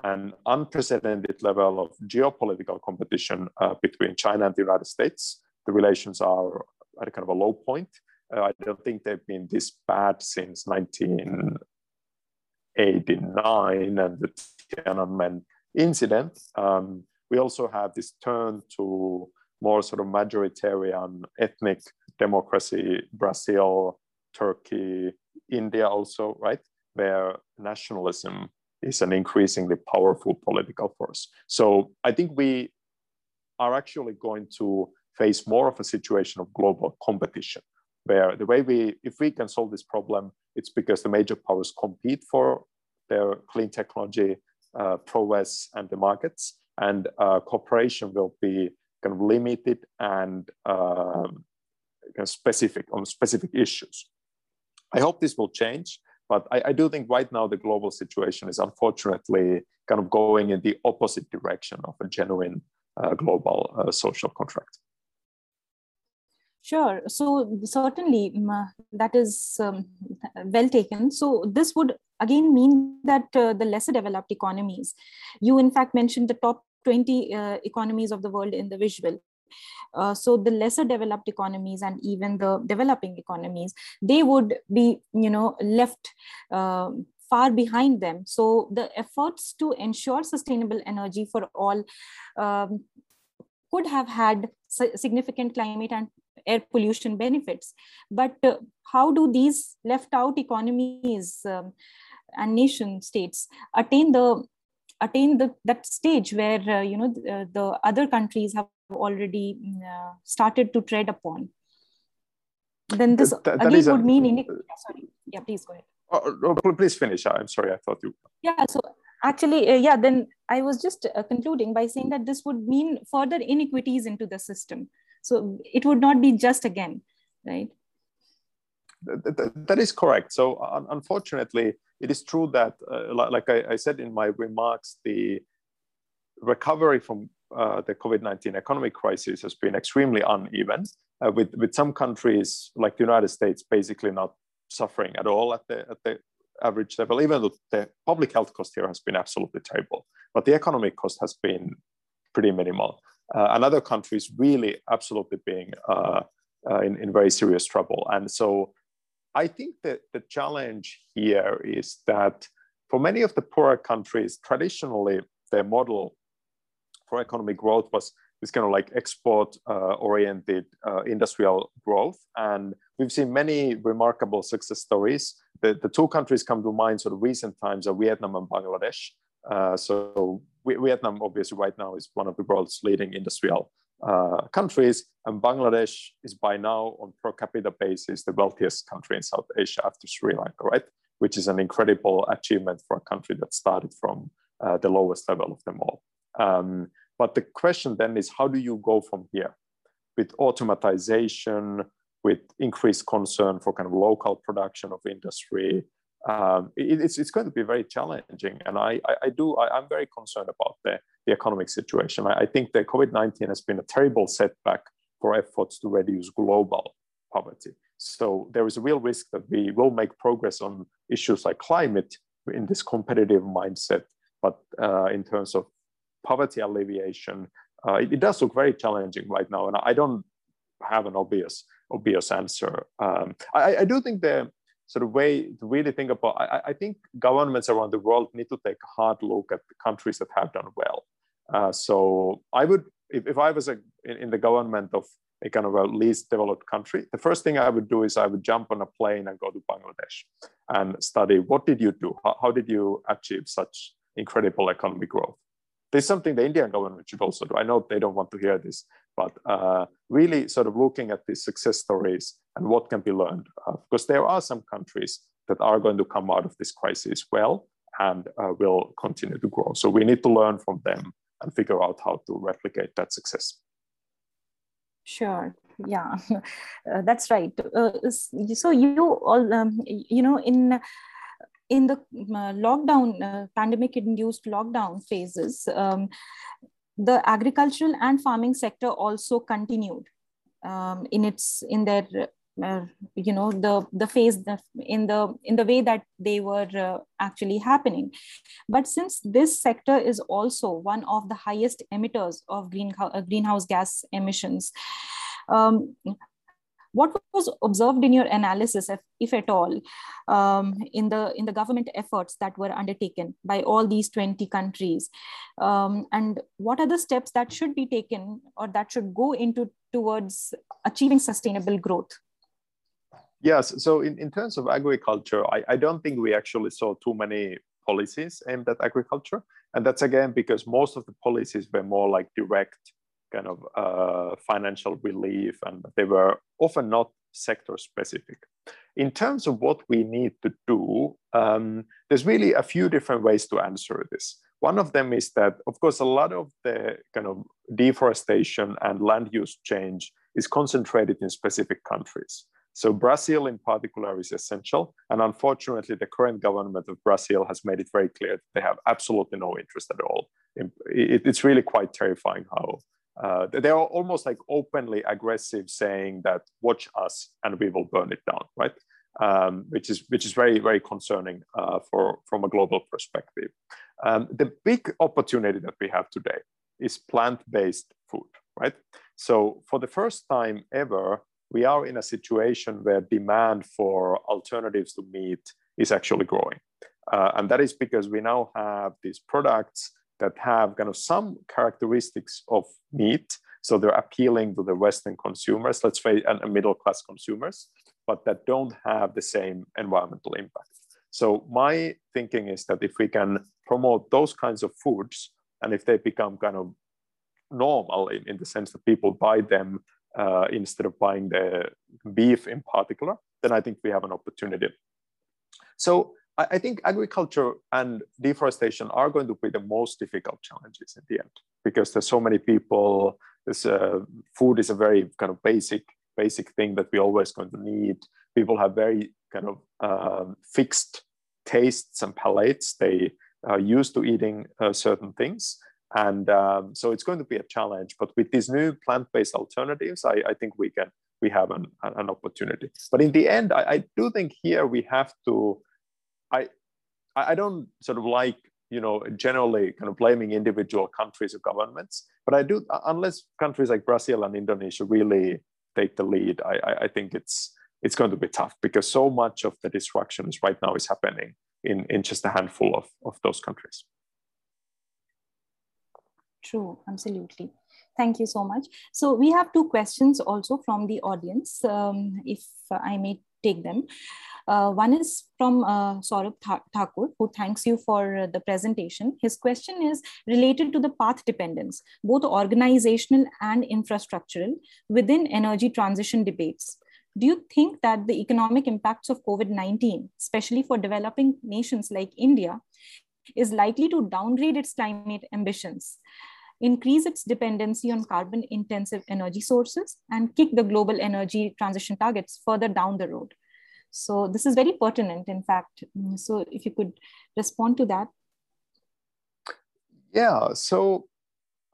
an unprecedented level of geopolitical competition uh, between China and the United States. The relations are at a kind of a low point. Uh, I don't think they've been this bad since 1989 and the Tiananmen incident. Um, we also have this turn to more sort of majoritarian ethnic democracy, Brazil, Turkey, India also, right? Where nationalism is an increasingly powerful political force. So I think we are actually going to face more of a situation of global competition where the way we, if we can solve this problem, it's because the major powers compete for their clean technology uh, prowess and the markets, and uh, cooperation will be kind of limited and uh, kind of specific on specific issues. I hope this will change, but I, I, do think right now the global situation is unfortunately kind of going in the opposite direction of a genuine uh, global uh, social contract. Sure. So certainly that is um, well taken. So this would again mean that uh, the lesser developed economies, you in fact mentioned the top 20 uh, economies of the world in the visual. Uh, so the lesser developed economies and even the developing economies, they would be, you know, left um, far behind them. So the efforts to ensure sustainable energy for all um, could have had significant climate and air pollution benefits. But uh, how do these left out economies um, and nation states attain the attain the that stage where uh, you know the, the, other countries have already mm, uh, started to tread upon? Then this that, that again would a, mean in sorry yeah please go ahead. Oh, please finish. I'm sorry. I thought you. Yeah. So actually, uh, yeah. Then I was just uh, concluding by saying that this would mean further inequities into the system so it would not be just again right that, that is correct so unfortunately it is true that uh, like I, I, said in my remarks the recovery from uh, the covid-19 economic crisis has been extremely uneven uh, with, with some countries like the united states basically not suffering at all at the, at the average level even though the public health cost here has been absolutely terrible but the economic cost has been pretty minimal uh, and other countries really absolutely being uh, uh, in, in very serious trouble. And so I think that the challenge here is that for many of the poorer countries, traditionally their model for economic growth was this kind of like export uh, industrial growth. And we've seen many remarkable success stories. The, the two countries come to mind sort of recent times are Vietnam and Bangladesh. Uh, so Vietnam, obviously, right now is one of the world's leading industrial uh, countries, and Bangladesh is by now, on per capita basis, the wealthiest country in South Asia after Sri Lanka, right? Which is an incredible achievement for a country that started from uh, the lowest level of them all. Um, but the question then is, how do you go from here? With automatization, with increased concern for kind of local production of industry, um, it, it's, it's going to be very challenging. And I, I, I do, I, am very concerned about the, the economic situation. I, I think the COVID-19 has been a terrible setback for efforts to reduce global poverty. So there is a real risk that we will make progress on issues like climate in this competitive mindset. But uh, in terms of poverty alleviation, uh, it, it, does look very challenging right now. And I don't have an obvious obvious answer. Um, I, I, do think the sort of way to really think about, I, I, think governments around the world need to take a hard look at the countries that have done well. Uh, so I would, if, if I was a, in, in, the government of a kind of a least developed country, the first thing I would do is I would jump on a plane and go to Bangladesh and study what did you do? How, how did you achieve such incredible economic growth? This is something the Indian government should also do. I know they don't want to hear this, but uh, really sort of looking at these success stories and what can be learned. Uh, because there are some countries that are going to come out of this crisis well and uh, will continue to grow. So we need to learn from them and figure out how to replicate that success. Sure. Yeah, uh, that's right. Uh, so you all, um, you know, in in the uh, lockdown, uh, pandemic-induced lockdown phases, um, the agricultural and farming sector also continued um, in its in their uh, you know the the phase in the in the way that they were uh, actually happening. But since this sector is also one of the highest emitters of green, uh, greenhouse gas emissions um, what was observed in your analysis if, if at all um, in the in the government efforts that were undertaken by all these 20 countries? Um, and what are the steps that should be taken or that should go into towards achieving sustainable growth? Yes. So in, in terms of agriculture I, I don't think we actually saw too many policies aimed at agriculture. And that's again because most of the policies were more like direct kind of uh, financial relief, and they were often not sector specific. In terms of what we need to do, um, there's really a few different ways to answer this. One of them is that, of course, a lot of the kind of deforestation and land use change is concentrated in specific countries. So Brazil in particular is essential. And unfortunately, the current government of Brazil has made it very clear that they have absolutely no interest at all. It's really quite terrifying how uh, they are almost like openly aggressive, saying that "watch us and we will burn it down," right? Um, which is which is very very concerning uh, for from a global perspective. Um, the big opportunity that we have today is plant-based food, right? So for the first time ever, we are in a situation where demand for alternatives to meat is actually growing, uh, and that is because we now have these products that have kind of some characteristics of meat. So they're appealing to the Western consumers, let's say, and middle class consumers, but that don't have the same environmental impact. So my thinking is that if we can promote those kinds of foods, and if they become kind of normal in, in the sense that people buy them uh, instead of buying the beef in particular, then I think we have an opportunity. So I think agriculture and deforestation are going to be the most difficult challenges in the end because there's so many people. This uh, food is a very kind of basic basic thing that we always going to need. People have very kind of um, fixed tastes and palates. They are used to eating uh, certain things, and um, so it's going to be a challenge. But with these new plant-based alternatives, I, I think we can we have an, an opportunity. But in the end, I, I do think here we have to I I don't sort of like you know generally kind of blaming individual countries or governments, but I do unless countries like Brazil and Indonesia really take the lead, I, I, I think it's it's going to be tough because so much of the disruptions right now is happening in, in just a handful of, of those countries. True, absolutely. Thank you so much. So we have two questions also from the audience, um, if I may take them. Uh, one is from uh, Saurabh Thakur, who thanks you for uh, the presentation. His question is related to the path dependence, both organizational and infrastructural, within energy transition debates. Do you think that the economic impacts of COVID 19, especially for developing nations like India, is likely to downgrade its climate ambitions? Increase its dependency on carbon intensive energy sources and kick the global energy transition targets further down the road So this is very pertinent, in fact. Mm, so if you could respond to that. Yeah, so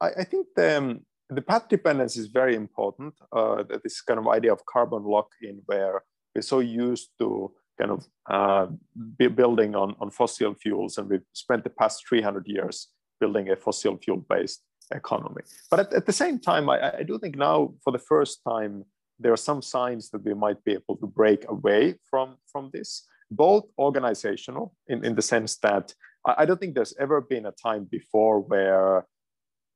I, I think the, um, the path dependence is very important. Uh, this kind of idea of carbon lock-in where we're so used to kind of uh, building on, on fossil fuels and we've spent the past 300 years building a fossil fuel based economy. But at, at the same time, I, I, do think now for the first time, there are some signs that we might be able to break away from, from this, both organizational in, in the sense that I, I don't think there's ever been a time before where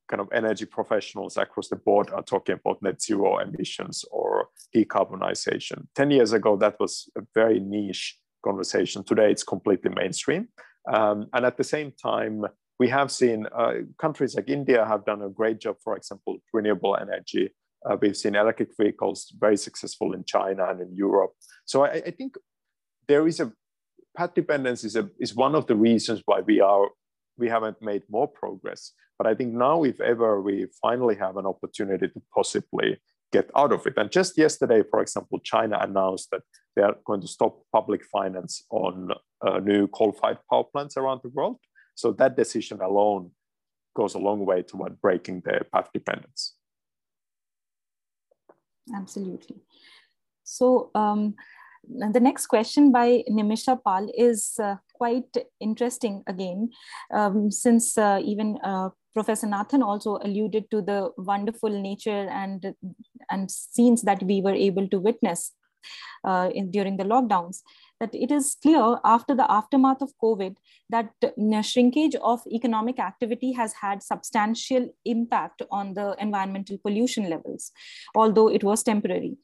kind of energy professionals across the board are talking about net zero emissions or decarbonization. 10 years ago, that was a very niche conversation. Today, it's completely mainstream. Um, and at the same time, we have seen uh, countries like India have done a great job, for example, renewable energy. Uh, we've seen electric vehicles very successful in China and in Europe. So I, I think there is a path dependence is, a, is one of the reasons why we are we haven't made more progress. But I think now, if ever, we finally have an opportunity to possibly get out of it. And just yesterday, for example, China announced that they are going to stop public finance on uh, new coal-fired power plants around the world. So that decision alone goes a long way toward breaking the path dependence. Absolutely. So um, the next question by Nimisha Pal is uh, quite interesting again, um, since uh, even uh, Professor Nathan also alluded to the wonderful nature and, and scenes that we were able to witness uh, in, during the lockdowns that it is clear after the aftermath of COVID that uh, shrinkage of economic activity has had substantial impact on the environmental pollution levels, although it was temporary.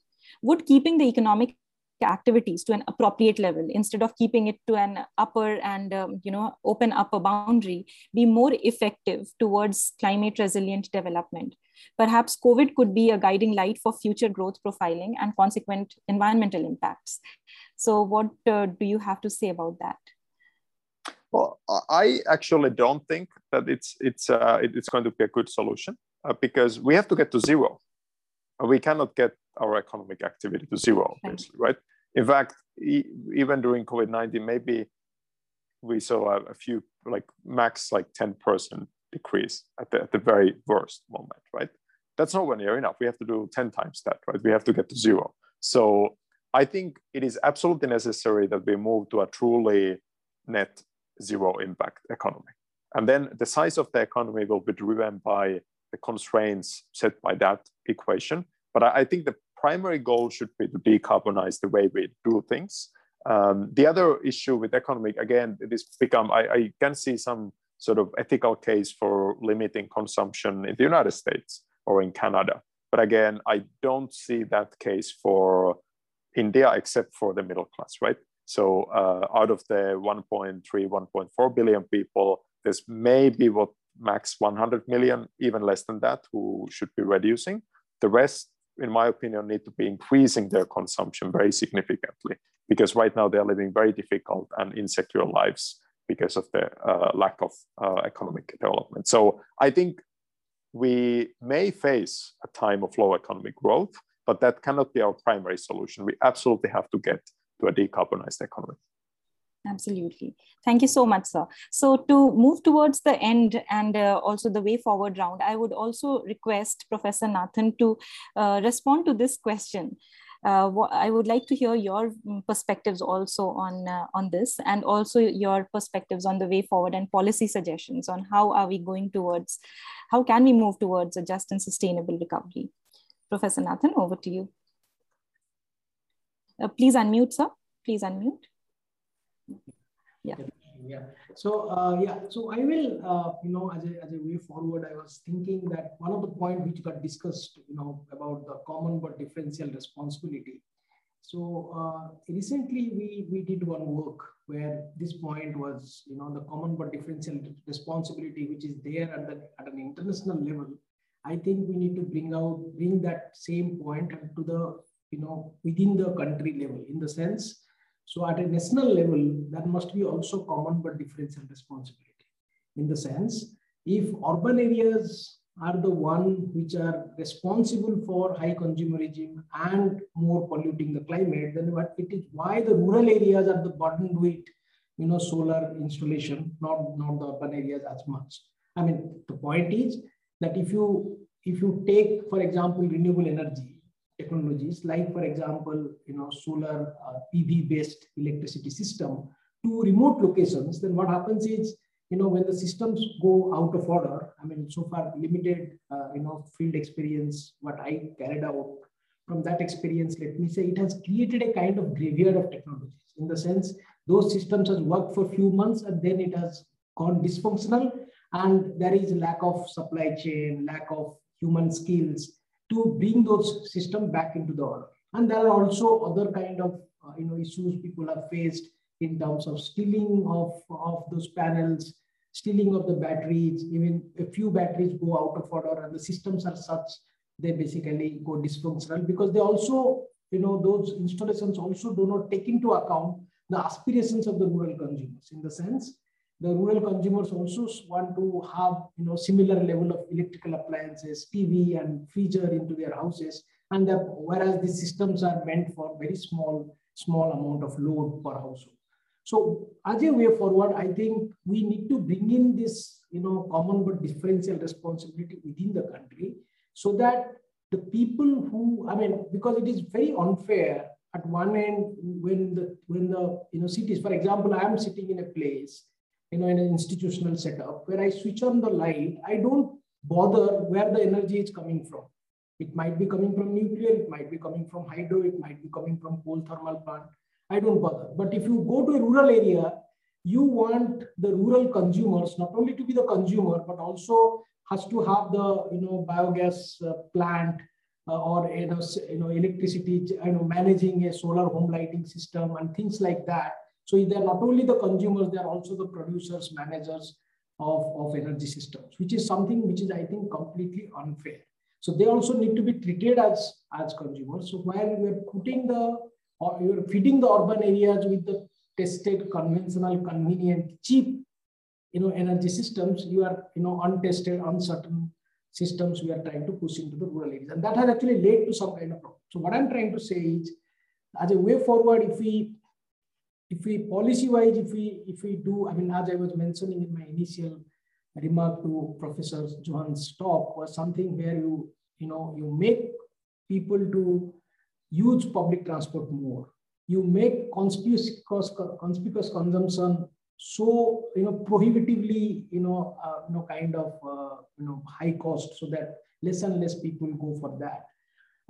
Would keeping the economic activities to an appropriate level. Instead of keeping it to an upper and um, you know open upper boundary be more effective towards climate resilient development. Perhaps covid could be a guiding light for future growth profiling and consequent environmental impacts. So what uh, do you have to say about that? Well i actually don't think that it's it's uh, it's going to be a good solution uh, because we have to get to zero. We cannot get our economic activity to zero, obviously, right? In fact, e even during COVID 19, maybe we saw a, a, few, like max like 10% decrease at the, at the very worst moment, right? That's nowhere near enough. We have to do 10 times that, right? We have to get to zero. So I think it is absolutely necessary that we move to a truly net zero impact economy. And then the size of the economy will be driven by the constraints set by that equation. But I, I think the primary goal should be to decarbonize the way we do things. Um, the other issue with economic, again, it is become, I, I can see some sort of ethical case for limiting consumption in the United States or in Canada. But again, I don't see that case for India except for the middle class, right? So uh, out of the 1.3, 1.4 billion people, there's maybe what max 100 million, even less than that, who should be reducing. The rest in my opinion, need to be increasing their consumption very significantly because right now they're living very difficult and insecure lives because of the uh, lack of uh, economic development. So I think we may face a time of low economic growth, but that cannot be our primary solution. We absolutely have to get to a decarbonized economy. Absolutely. Thank you so much, sir. So to move towards the end and uh, also the way forward round, I would also request Professor Nathan to uh, respond to this question. Uh, I would like to hear your mm, perspectives also on uh, on this, and also your perspectives on the way forward and policy suggestions on how are we going towards, how can we move towards a just and sustainable recovery. Professor Nathan, over to you. Uh, please unmute, sir. Please unmute yeah. Yeah. So uh, yeah. So i will uh, you know as a, as a way forward i was thinking that one of the point which got discussed you know about the common but differential responsibility. So uh, recently we we did one work where this point was you know the common but differential responsibility which is there at the at an international level. I think we need to bring out bring that same point to the you know within the country level in the sense so at a national level, that must be also common but differential responsibility. In the sense, if urban areas are the one which are responsible for high consumerism and more polluting the climate, then what it is why the rural areas are the burdened with you know solar installation, not, not the urban areas as much. I mean, the point is that if you if you take, for example, renewable energy technologies, like for example, you know, solar uh, PV based electricity system to remote locations, then what happens is you know, when the systems go out of order, I mean, so far limited, uh, you know, field experience, what I carried out from that experience, let me say, it has created a kind of graveyard of technologies in the sense those systems has worked for a few months and then it has gone dysfunctional and there is lack of supply chain, lack of human skills to bring those systems back into the order. And there are also other kind of, uh, you know, issues people have faced in terms of stealing of, of those panels, stealing of the batteries, even a few batteries go out of order and the systems are such, they basically go dysfunctional because they also, you know, those installations also do not take into account the aspirations of the rural consumers in the sense the rural consumers also want to have you know similar level of electrical appliances tv and freezer into their houses. And the, whereas the systems are meant for very small small amount of load per household. So as a way forward, I think we need to bring in this, you know, common but differential responsibility within the country so that the people who, I mean, because it is very unfair at one end when the, when the, you know, cities, for example, I am sitting in a place, you know, in an institutional setup where I switch on the light, I don't bother where the energy is coming from. It might be coming from nuclear, it might be coming from hydro, it might be coming from coal thermal plant. I don't bother. But if you go to a rural area, you want the rural consumers not only to be the consumer, but also has to have the you know biogas uh, plant uh, or you know, you know electricity, you know managing a solar home lighting system and things like that. So they're not only the consumers, they're also the producers, managers of, of energy systems, which is something which is I think completely unfair. So they also need to be treated as as consumers. So while we're putting the or you're feeding the urban areas with the tested, conventional, convenient, cheap, you know, energy systems, you are, you know, untested, uncertain systems we are trying to push into the rural areas. And that has actually led to some kind of problem. So what I'm trying to say is, as a way forward, if we, if we policy-wise, if we, if we do, I mean, as I was mentioning in my initial remark to Professor Johan's talk, was something where you, you know, you make people to use public transport more. You make conspicuous, conspicuous consumption so you know prohibitively you know uh, you know kind of uh, you know high cost so that less and less people go for that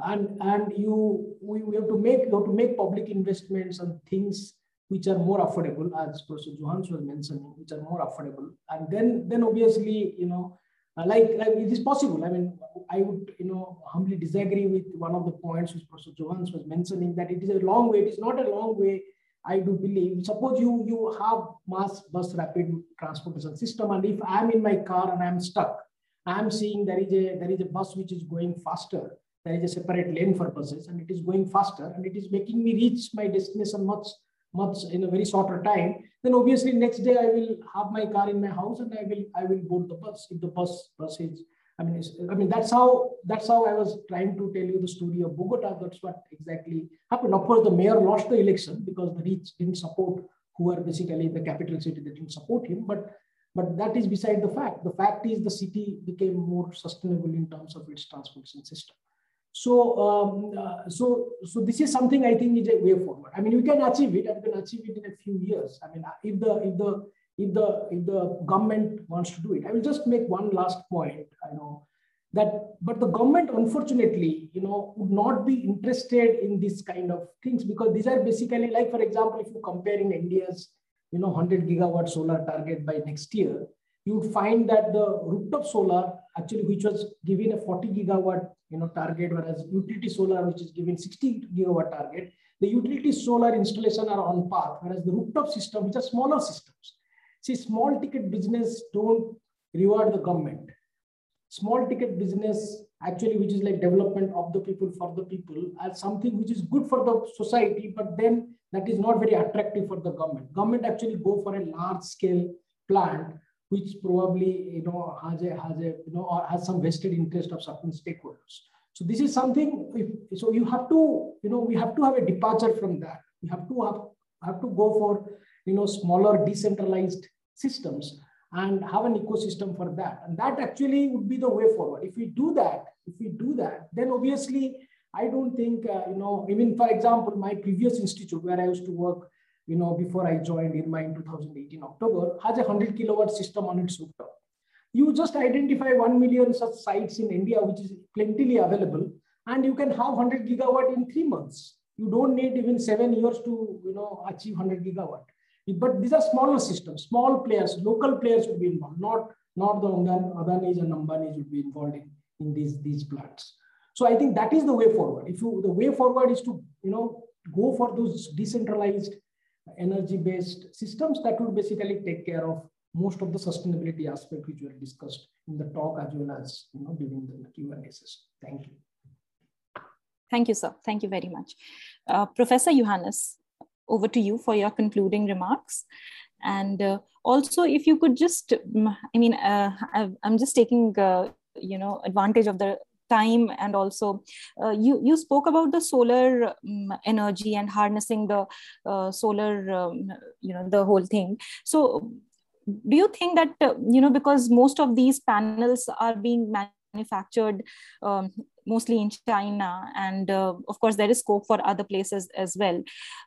and and you we, we have to make you have to make public investments on things which are more affordable as professor johans was mentioning which are more affordable and then then obviously you know uh, like, like it is possible. I mean, I would, you know, humbly disagree with one of the points which Professor Johans was mentioning that it is a long way. It is not a long way. I do believe. Suppose you you have mass bus rapid transportation system, and if I'm in my car and I'm stuck, I'm seeing there is a there is a bus which is going faster. There is a separate lane for buses, and it is going faster, and it is making me reach my destination much much in a very shorter time, then obviously next day I will have my car in my house and I will I will board the bus if the bus bus is. I mean, I mean that's how that's how I was trying to tell you the story of Bogota. That's what exactly happened. Of course, the mayor lost the election because the rich didn't support who are basically in the capital city. They didn't support him, but but that is beside the fact. The fact is the city became more sustainable in terms of its transportation system. So, um, uh, so, so this is something I think is a way forward. I mean, we can achieve it, and we can achieve it in a few years. I mean, uh, if the if the if the if the government wants to do it, I will just make one last point. I know that, but the government, unfortunately, you know, would not be interested in this kind of things because these are basically like, for example, if you compare in India's, you know, 100 gigawatt solar target by next year, you would find that the rooftop solar actually, which was given a 40 gigawatt you know, target, whereas utility solar, which is given 60 gigawatt target, the utility solar installation are on path, whereas the rooftop system, which are smaller systems. See, small ticket business don't reward the government. Small ticket business, actually, which is like development of the people for the people, as something which is good for the society, but then that is not very attractive for the government. Government actually go for a large scale plant which probably you know has a has a you know or has some vested interest of certain stakeholders. So this is something. If, so you have to you know we have to have a departure from that. We have to have, have to go for you know smaller decentralized systems and have an ecosystem for that. And that actually would be the way forward. If we do that, if we do that, then obviously I don't think, uh, you know, even for example, my previous institute where I used to work, you know, before I joined IRMA in 2018 October, has a 100 kilowatt system on its rooftop. You just identify 1 million such sites in India, which is plentifully available, and you can have 100 gigawatt in three months. You don't need even seven years to, you know, achieve 100 gigawatt. But these are smaller systems, small players, local players would be involved, not, not the Adanis and Ambanis would be involved in, in these, these plants. So I think that is the way forward. If you, the way forward is to, you know, go for those decentralized energy-based systems that would basically take care of most of the sustainability aspect which were discussed in the talk as well as you know during the Q&A session. Thank you. Thank you, sir. Thank you very much. Uh, Professor Johannes, over to you for your concluding remarks. And uh, also, if you could just, mm, I mean, uh, I'm just taking, uh, you know, advantage of the time and also uh, you you spoke about the solar um, energy and harnessing the uh, solar um, you know the whole thing so do you think that uh, you know because most of these panels are being manufactured um, mostly in China, and uh, of course there is scope for other places as well.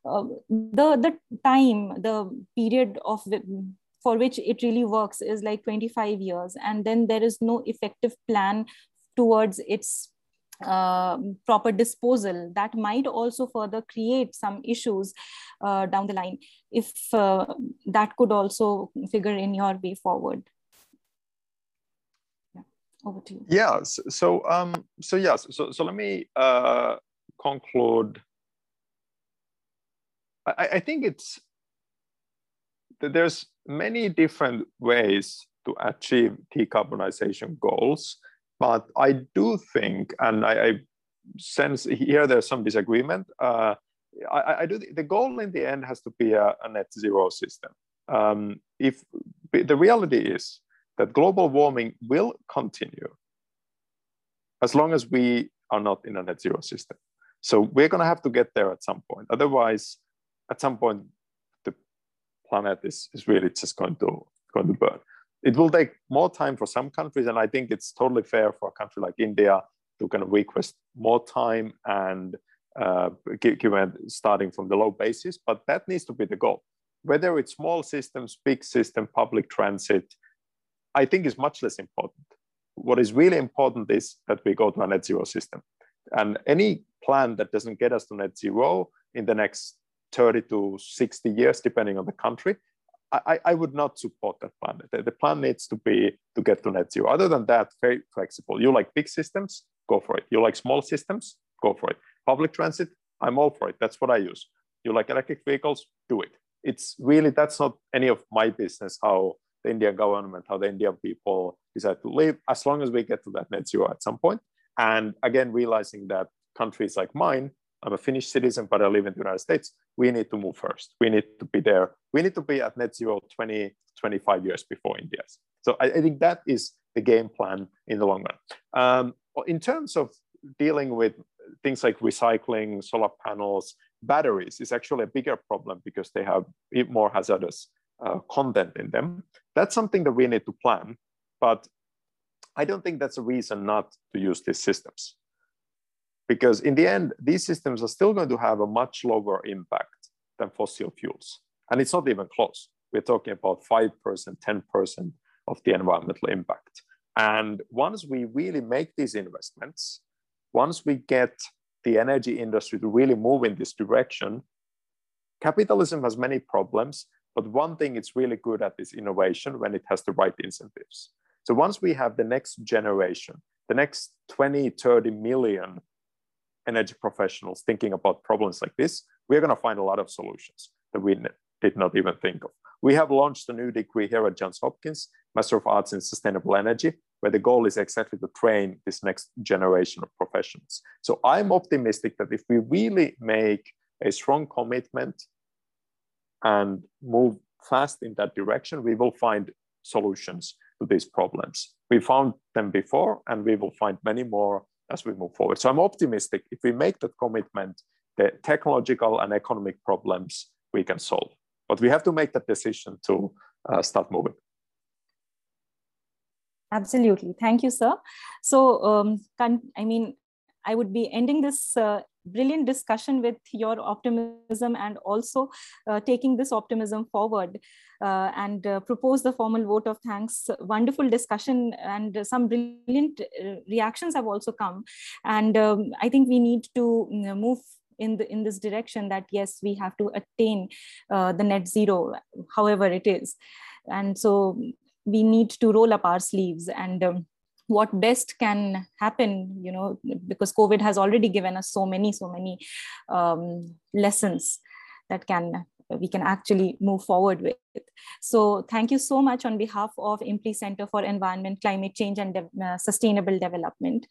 Uh, the the time, the period of for which it really works is like 25 years, and then there is no effective plan towards its uh, proper disposal that might also further create some issues uh, down the line if uh, that could also figure in your way forward yeah over to you. Yeah. So, so um. So yes. So so let me uh conclude. I, I think it's that there's many different ways to achieve decarbonization goals, but I do think, and I, I sense here there's some disagreement. Uh, I, I, do the goal in the end has to be a, a net zero system. Um, if the reality is that global warming will continue as long as we are not in a net zero system. So we're going to have to get there at some point. Otherwise, at some point, the planet is, is really just going to, going to burn. It will take more time for some countries, and I think it's totally fair for a country like India to kind of request more time and uh, given starting from the low basis, but that needs to be the goal. Whether it's small systems, big system, public transit, I think is much less important. What is really important is that we go to a net zero system. And any plan that doesn't get us to net zero in the next 30 to 60 years, depending on the country, I, I would not support that plan. The, the plan needs to be to get to net zero. Other than that, very flexible. You like big systems, go for it. You like small systems, go for it. Public transit, I'm all for it. That's what I use. You like electric vehicles, do it. It's really, that's not any of my business how the Indian government, how the Indian people decide to live, as long as we get to that net zero at some point. And again, realizing that countries like mine, I'm a Finnish citizen, but I live in the United States, we need to move first. We need to be there. We need to be at net zero 20, 25 years before India. So I, I think that is the game plan in the long run. Um, in terms of dealing with things like recycling, solar panels, batteries is actually a bigger problem because they have more hazardous uh, content in them. That's something that we need to plan, but I don't think that's a reason not to use these systems. Because in the end, these systems are still going to have a much lower impact than fossil fuels. And it's not even close. We're talking about 5%, 10% of the environmental impact. And once we really make these investments, once we get the energy industry to really move in this direction, capitalism has many problems, but one thing it's really good at is innovation when it has the right incentives. So once we have the next generation, the next 20, 30 million energy professionals thinking about problems like this, we're going to find a lot of solutions that we did not even think of. We have launched a new degree here at Johns Hopkins, Master of Arts in Sustainable Energy, where the goal is exactly to train this next generation of professionals. So I'm optimistic that if we really make a strong commitment and move fast in that direction, we will find solutions to these problems. We found them before, and we will find many more as we move forward. So I'm optimistic if we make that commitment, the technological and economic problems we can solve. But we have to make that decision to uh, start moving. Absolutely. Thank you, sir. So, um, I mean, I would be ending this uh, brilliant discussion with your optimism and also uh, taking this optimism forward uh, and uh, propose the formal vote of thanks. Wonderful discussion and some brilliant uh, reactions have also come. And um, I think we need to move in the in this direction that yes we have to attain uh, the net zero however it is. And so we need to roll up our sleeves and um, what best can happen you know because covid has already given us so many so many um, lessons that can we can actually move forward with. So thank you so much on behalf of IMPRI Center for Environment, Climate Change and De uh, Sustainable Development.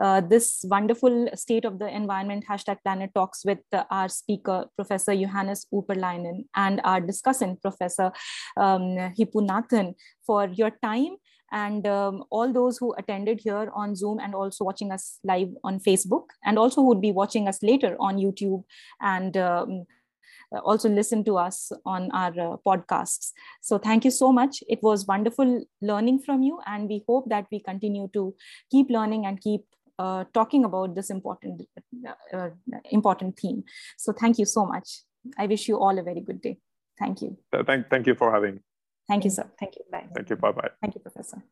Uh, this wonderful state of the environment hashtag planet talks with uh, our speaker, Professor Johannes Urpelainen and our discussant, Professor um, Hippu Nathan for your time and um, all those who attended here on Zoom and also watching us live on Facebook, and also who would be watching us later on YouTube and um, also listen to us on our uh, podcasts. So thank you so much. It was wonderful learning from you, and we hope that we continue to keep learning and keep uh, talking about this important uh, uh important theme. So thank you so much. I wish you all a very good day. Thank you. Thank, thank you for having Thank you, sir. Thank you. Bye. Thank you. Bye bye. Thank you, Professor.